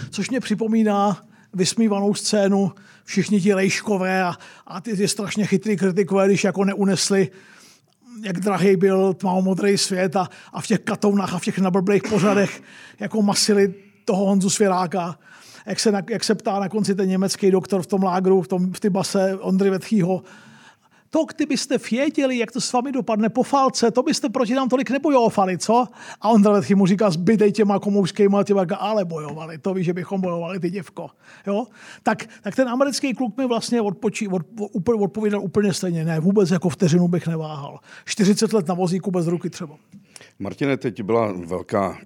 Což mě připomíná vysmívanou scénu, všichni ti lejškové a, a ty, ty strašně chytrý kritikové, když jako neunesli jak drahý byl tmavomodrý svět a, a v těch katounách a v těch nablblých pořadech jako masili toho Honzu Svěráka. Jak se, jak se ptá na konci ten německý doktor v tom lágru, v, tom, v ty base Ondry Vetchýho, to, kdybyste věděli, jak to s vámi dopadne po falce, to byste proti nám tolik nebojovali, co? A on Letchy mu říká, zbydej těma komoušskýma, těma, ale bojovali, to ví, že bychom bojovali, ty děvko. Jo? Tak, tak ten americký kluk mi vlastně odpočí, od, od, odpověděl úplně stejně, ne, vůbec jako vteřinu bych neváhal. 40 let na vozíku bez ruky třeba. Martine, teď byla velká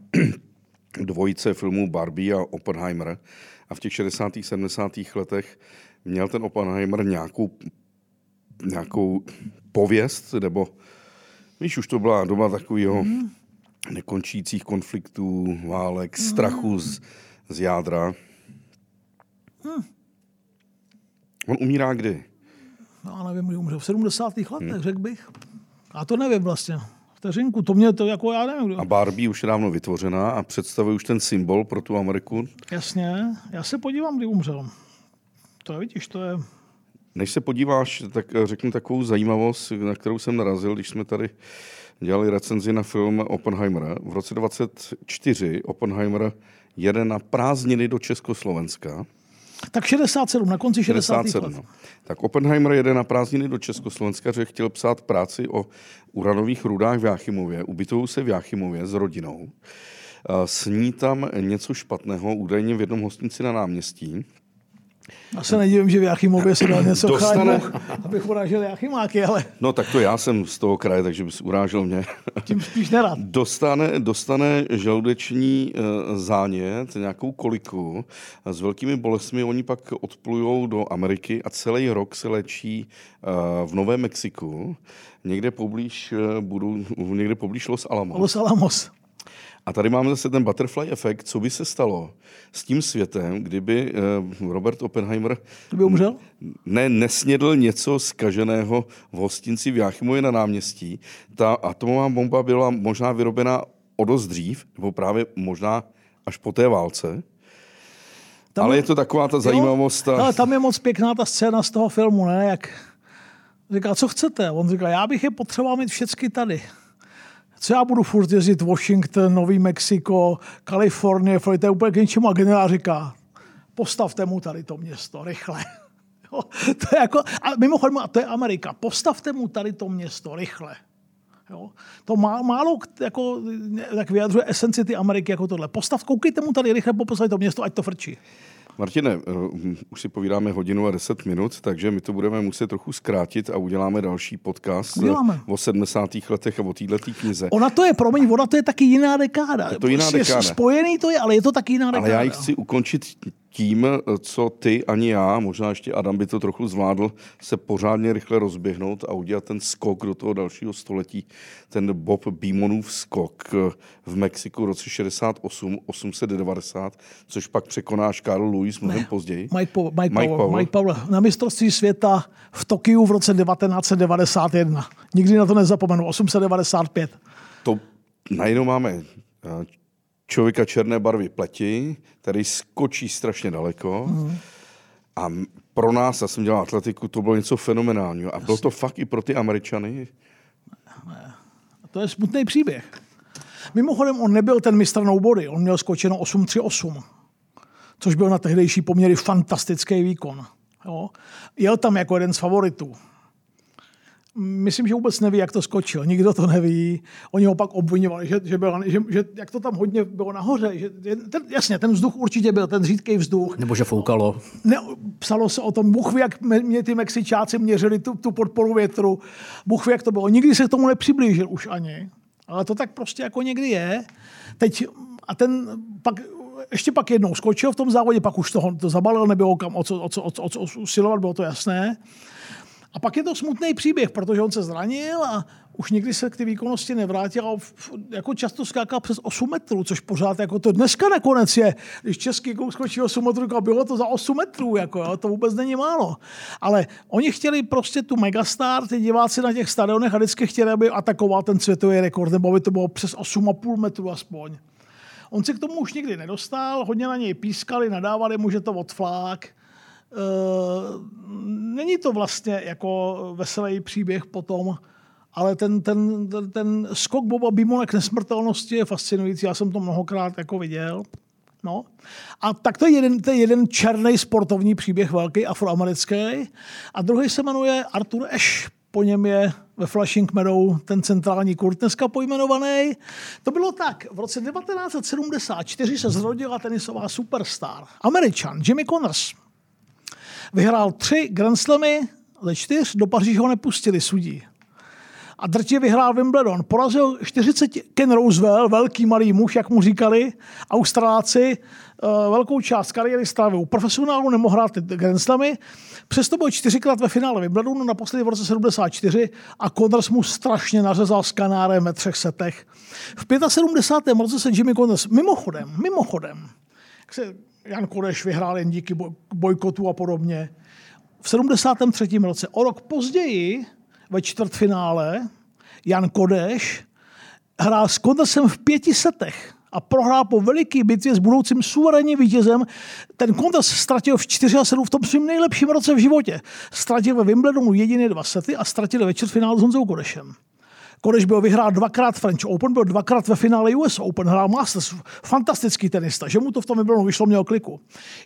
[clears throat] dvojice filmů Barbie a Oppenheimer a v těch 60. 70. letech měl ten Oppenheimer nějakou nějakou pověst, nebo víš, už to byla doba takového mm. nekončících konfliktů, válek, mm. strachu z, z jádra. Mm. On umírá kdy? No, já nevím, kdy umřel. V 70. letech, hmm. řekl bych. A to nevím vlastně. Vteřinku, to mě to jako já nevím. Kdo. A Barbie už je dávno vytvořená a představuje už ten symbol pro tu Ameriku. Jasně. Já se podívám, kdy umřel. To je, vidíš, to je než se podíváš, tak řeknu takovou zajímavost, na kterou jsem narazil, když jsme tady dělali recenzi na film Oppenheimer. V roce 24 Oppenheimer jede na prázdniny do Československa. Tak 67, na konci 60. 67, let. No. Tak Oppenheimer jede na prázdniny do Československa, že chtěl psát práci o uranových rudách v Jáchymově. Ubytují se v Jáchymově s rodinou. Sní tam něco špatného, údajně v jednom hostinci na náměstí Já se nedivím, že v Jachimově se dal něco Dostane- abych urážel Jachimáky, ale No tak to já jsem z toho kraje, takže bys urážel mě. tím spíš nerad. Dostane, dostane žaludeční eh, zánět, nějakou koliku. S velkými bolestmi oni pak odplujou do Ameriky a celý rok se léčí eh, v Novém Mexiku, někde poblíž, eh, budou, někde poblíž Los Alamos. Los Alamos. A tady máme zase ten butterfly efekt, co by se stalo s tím světem, kdyby eh, Robert Oppenheimer Kdyby umřel? ne, nesnědl něco zkaženého v hostinci v Jáchymově na náměstí. Ta atomová bomba byla možná vyrobena o dost dřív, nebo právě možná až po té válce. Tam Ale je to taková ta zajímavost. Jo, Ta... ale tam je moc pěkná ta scéna z toho filmu, ne? Jak říká, co chcete? On říká, já bych je potřeboval mít všechny tady. Co já budu furt jezdit Washington, Nový Mexiko, Kalifornie, Florida, to je úplně k ničemu. A generál říká, postavte mu tady to město, rychle. Jo, to je jako, a mimochodem, a to je Amerika, postavte mu tady to město, rychle. Jo? To má, málo jako, tak vyjadřuje esenci ty Ameriky jako tohle. Postav, koukejte mu tady rychle, poposlali to město, ať to frčí. Martine, uh, už si povídáme hodinu a 10 minut, takže my to budeme muset trochu zkrátit a uděláme další podcast eh, Uděláme. o 70. letech a o této knize. Ona to je, promiň, ona to je taky jiná dekáda. Je to jiná dekáda. Spojený to je, ale je to taky jiná dekáda. Ale já ji chci ukončit tím, co ty ani já, možná ještě Adam by to trochu zvládl, se pořádně rychle rozběhnout a udělat ten skok do toho dalšího století, ten Bob Beamonův skok v Mexiku v roce 68, 890, což pak překonáš Carl Lewis mnohem později. Mike, Powell, Mike, Mike Powell, Powell. Mike Powell. Na mistrovství světa v Tokiu v roce 1991. Nikdy na to nezapomenu. 895. To najednou máme eh, člověka černé barvy pleti, který skočí strašně daleko. Mm. A pro nás, já jsem dělal atletiku, to bylo něco fenomenálního. A bylo to fakt i pro ty Američany. To je smutný příběh. Mimochodem, on nebyl ten mistr no body. On měl skočeno 838, což byl na tehdejší poměry fantastický výkon. Jo? Jel tam jako jeden z favoritů. Myslím, že vůbec neví, jak to skočil. Nikdo to neví. Oni ho pak obvinovali, že, že, byl, že, že jak to tam hodně bylo nahoře. Že, ten, jasně, ten vzduch určitě byl, ten řídký vzduch. Nebo že foukalo. Ne, psalo se o tom, Bůh ví, jak mě, mě ty Mexičáci měřili tu, tu podporu větru. Bůh ví, jak to bylo. Nikdy se k tomu nepřiblížil už ani. Ale to tak prostě jako někdy je. Teď, a ten pak, ještě pak jednou skočil v tom závodě, pak už toho to zabalil, nebylo kam o co, o co, o co, o co usilovat, bylo to jasné. A pak je to smutný příběh, protože on se zranil a už nikdy se k té výkonnosti nevrátil a jako často skákal přes 8 metrů, což pořád jako to dneska nakonec je. Když český kluk skočí 8 metrů, jako bylo to za 8 metrů, jako, jo, to vůbec není málo. Ale oni chtěli prostě tu megastar, ty diváci na těch stadionech a vždycky chtěli, aby atakoval ten světový rekord, nebo aby to bylo přes 8,5 metrů aspoň. On se k tomu už nikdy nedostal, hodně na něj pískali, nadávali mu, že to odflák. Uh, není to vlastně jako veselý příběh potom, ale ten, ten, ten, ten skok Boba Bimona k nesmrtelnosti je fascinující. Já jsem to mnohokrát jako viděl. No. A tak to je jeden, to je jeden černý sportovní příběh, velký afroamerický. A druhý se jmenuje Arthur Ashe. Po něm je ve Flushing Meadow ten centrální kurt dneska pojmenovaný. To bylo tak. V roce 1974 se zrodila tenisová superstar. Američan Jimmy Connors. Vyhrál tři Grand Slamy ze čtyř, do Paříže ho nepustili sudí. A drtě vyhrál Wimbledon. Porazil 40 Ken Roosevelt, velký malý muž, jak mu říkali, Australáci, eh, velkou část kariéry strávil. Profesionálu nemohl hrát Grand Slamy, přesto byl čtyřikrát ve finále Wimbledonu, naposledy v roce 74 a Connors mu strašně nařezal s kanárem ve třech setech. V 75. roce se Jimmy Connors, mimochodem, mimochodem, jak se Jan Kodeš vyhrál jen díky boj- bojkotu a podobně. V 73. roce, o rok později, ve čtvrtfinále, Jan Kodeš hrál s Connorsem v pěti setech a prohrál po veliký bitvě s budoucím suverénním vítězem. Ten Connors ztratil v 4 v tom svým nejlepším roce v životě. Ztratil ve Wimbledonu jediné dva sety a ztratil ve čtvrtfinále s Honzou Kodešem. Kodeš byl vyhrál dvakrát French Open, byl dvakrát ve finále US Open, hrál Masters, fantastický tenista, že mu to v tom Wimbledonu vyšlo, měl kliku.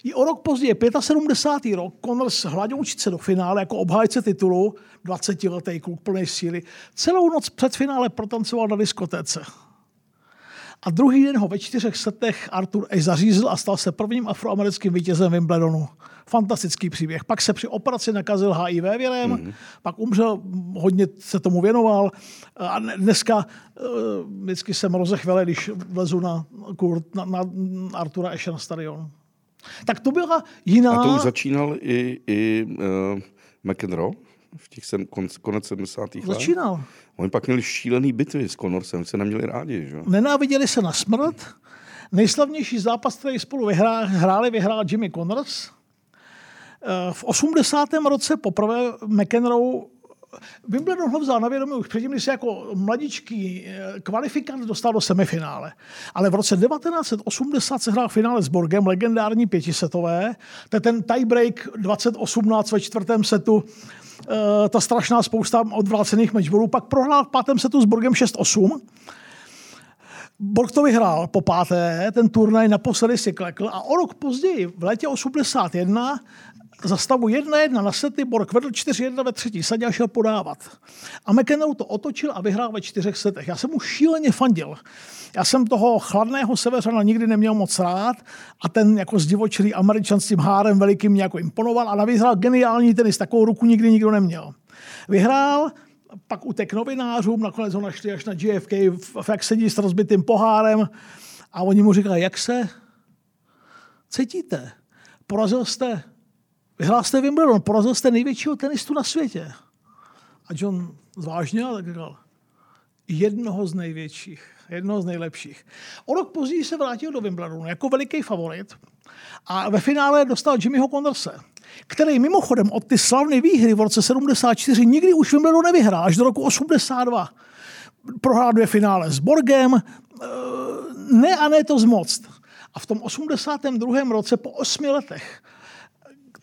I o rok později, 75. rok, Connors hladoučit se do finále jako obhájce titulu, 20-letý kluk plný síly, celou noc před finále protancoval na diskotéce. A druhý den ho ve čtyřech setech Arthur Ashe zařízl a stal se prvním afroamerickým vítězem Wimbledonu. Fantastický příběh. Pak se při operaci nakazil HIV virem, mm-hmm. pak umřel, hodně se tomu věnoval. A dneska uh, vždycky jsem rozechvěle, když vlezu na, kurt, na, na Artura Ashe na stadion. Tak to byla jiná... A to už začínal i, i uh, McEnroe v těch sem, konec, konec 70. let? Začínal. Oni pak měli šílený bitvy s Connorsem, se neměli rádi. Že? Nenáviděli se na smrt. Nejslavnější zápas, který spolu vyhrá, hráli, vyhrál Jimmy Connors. Eh, v 80. roce poprvé McEnroe Wimbledon ho vzal na vědomí už předtím, když se jako mladičký eh, kvalifikant dostal do semifinále. Ale v roce 1980 se hrál finále s Borgem, legendární pětisetové. To je ten tiebreak 2018 ve čtvrtém setu Eh, ta strašná spousta odvrácených matchballů. Pak prohrál v pátém setu s Borgem 6-8. Borg to vyhrál po páté, ten turnaj naposledy si klekl a o rok později, v létě 81, za stavu 1-1 na sety Borg vedl 4-1 ve třetí sadě a šel podávat. A McEnroe to otočil a vyhrál ve čtyřech setech. Já jsem mu šíleně fandil. Já jsem toho chladného severana nikdy neměl moc rád a ten jako zdivočilý američan s tím hárem velikým mě jako imponoval a navíc hrál geniální tenis, takovou ruku nikdy nikdo neměl. Vyhrál, pak utek novinářům, nakonec ho našli až na GFK, jak sedí s rozbitým pohárem a oni mu říkají, jak se cítíte? Porazil jste, vyhrál jste Wimbledon, porazil jste největšího tenistu na světě. A John zvážně tak říkal, jednoho z největších jednoho z nejlepších. O rok později se vrátil do Wimbledonu jako veliký favorit a ve finále dostal Jimmyho Condorse, který mimochodem od ty slavné výhry v roce 74 nikdy už Wimbledon nevyhrál, až do roku 82. Prohrál dvě finále s Borgem, eh, ne a ne to zmoct. A v tom 82. roce po osmi letech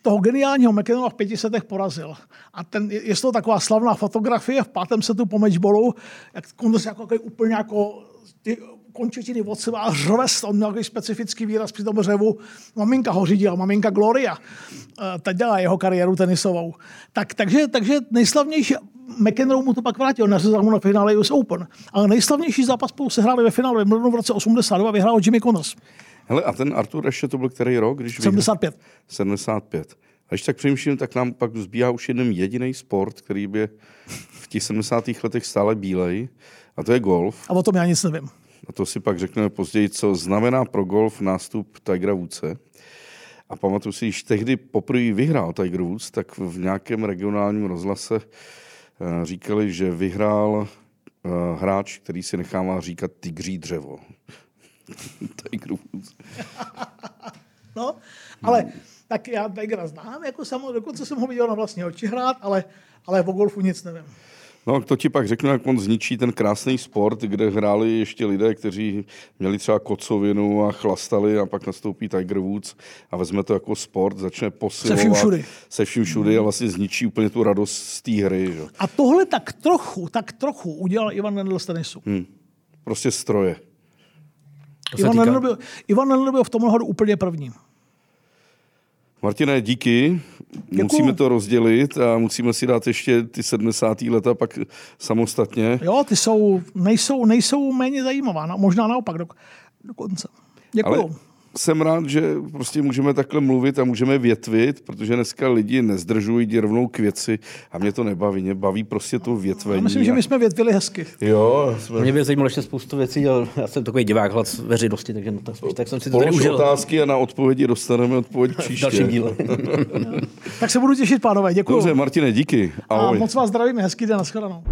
toho geniálního McEnroe v pěti setech porazil. A ten, je to taková slavná fotografie v pátém setu po matchballu, jak Kondors jako, jako úplně jako ty končetiny od sebe a řvest, on měl specifický výraz při tom řevu. Maminka ho řídila, maminka Gloria. Eh, ta dělá jeho kariéru tenisovou. Tak, takže, takže nejslavnější, McEnroe mu to pak vrátil, nařezal mu na finále US Open. Ale nejslavnější zápas spolu se hráli ve finále v roce 82, vyhrál Jimmy Connors. Hele, a ten Artur ještě to byl který rok? Když 75. Vyhrál? 75. A když tak přemýšlím, tak nám pak zbývá už jeden jediný sport, který by v těch 70. letech stále bílej, a to je golf. A o tom já nic nevím. A to si pak řekneme později, co znamená pro golf nástup Tigera Woodse. A pamatuju si, když tehdy poprvé vyhrál Tiger Woods, tak v nějakém regionálním rozhlase eh, říkali, že vyhrál eh, hráč, který si nechává říkat tygří dřevo. [laughs] Tiger Woods. [laughs] no, ale tak já Tigera znám, jako samo, dokonce jsem ho viděl na vlastní oči hrát, ale, ale o golfu nic nevím. No, to ti pak řeknu, jak on zničí ten krásný sport, kde hráli ještě lidé, kteří měli třeba kocovinu a chlastali a pak nastoupí Tiger Woods a vezme to jako sport, začne posilovat. Se vším všudy. Se vším všudy a vlastně zničí úplně tu radost z té hry. Že? A tohle tak trochu, tak trochu udělal Ivan Lendl z tenisu. Hmm. Prostě stroje. Ivan Lendl, byl, Ivan Lendl byl v tomhle hodu úplně první. Martine, díky. Děkuju. Musíme to rozdělit a musíme si dát ještě ty 70. leta pak samostatně. Jo, ty jsou, nejsou, nejsou méně zajímavá, no, možná naopak do, dokonce. Děkuju. Ale jsem rád, že prostě můžeme takhle mluvit a můžeme větvit, protože dneska lidi nezdržují, jdi rovnou k věci a mě to nebaví. Mě baví prostě to větvení. Já myslím, že my jsme větvili hezky. Jo. Jsme... Mě by zajímalo ještě spoustu věcí, ale já jsem takový divák hlas veřejnosti, takže no, tak, tak jsem si to tady užil. otázky a na odpovědi dostaneme odpověď příště. Další díle. [laughs] tak se budu těšit, pánové. Děkuji. Dobře, Martine, díky. Ahoj. A moc vás zdravím, hezký den, nashledanou.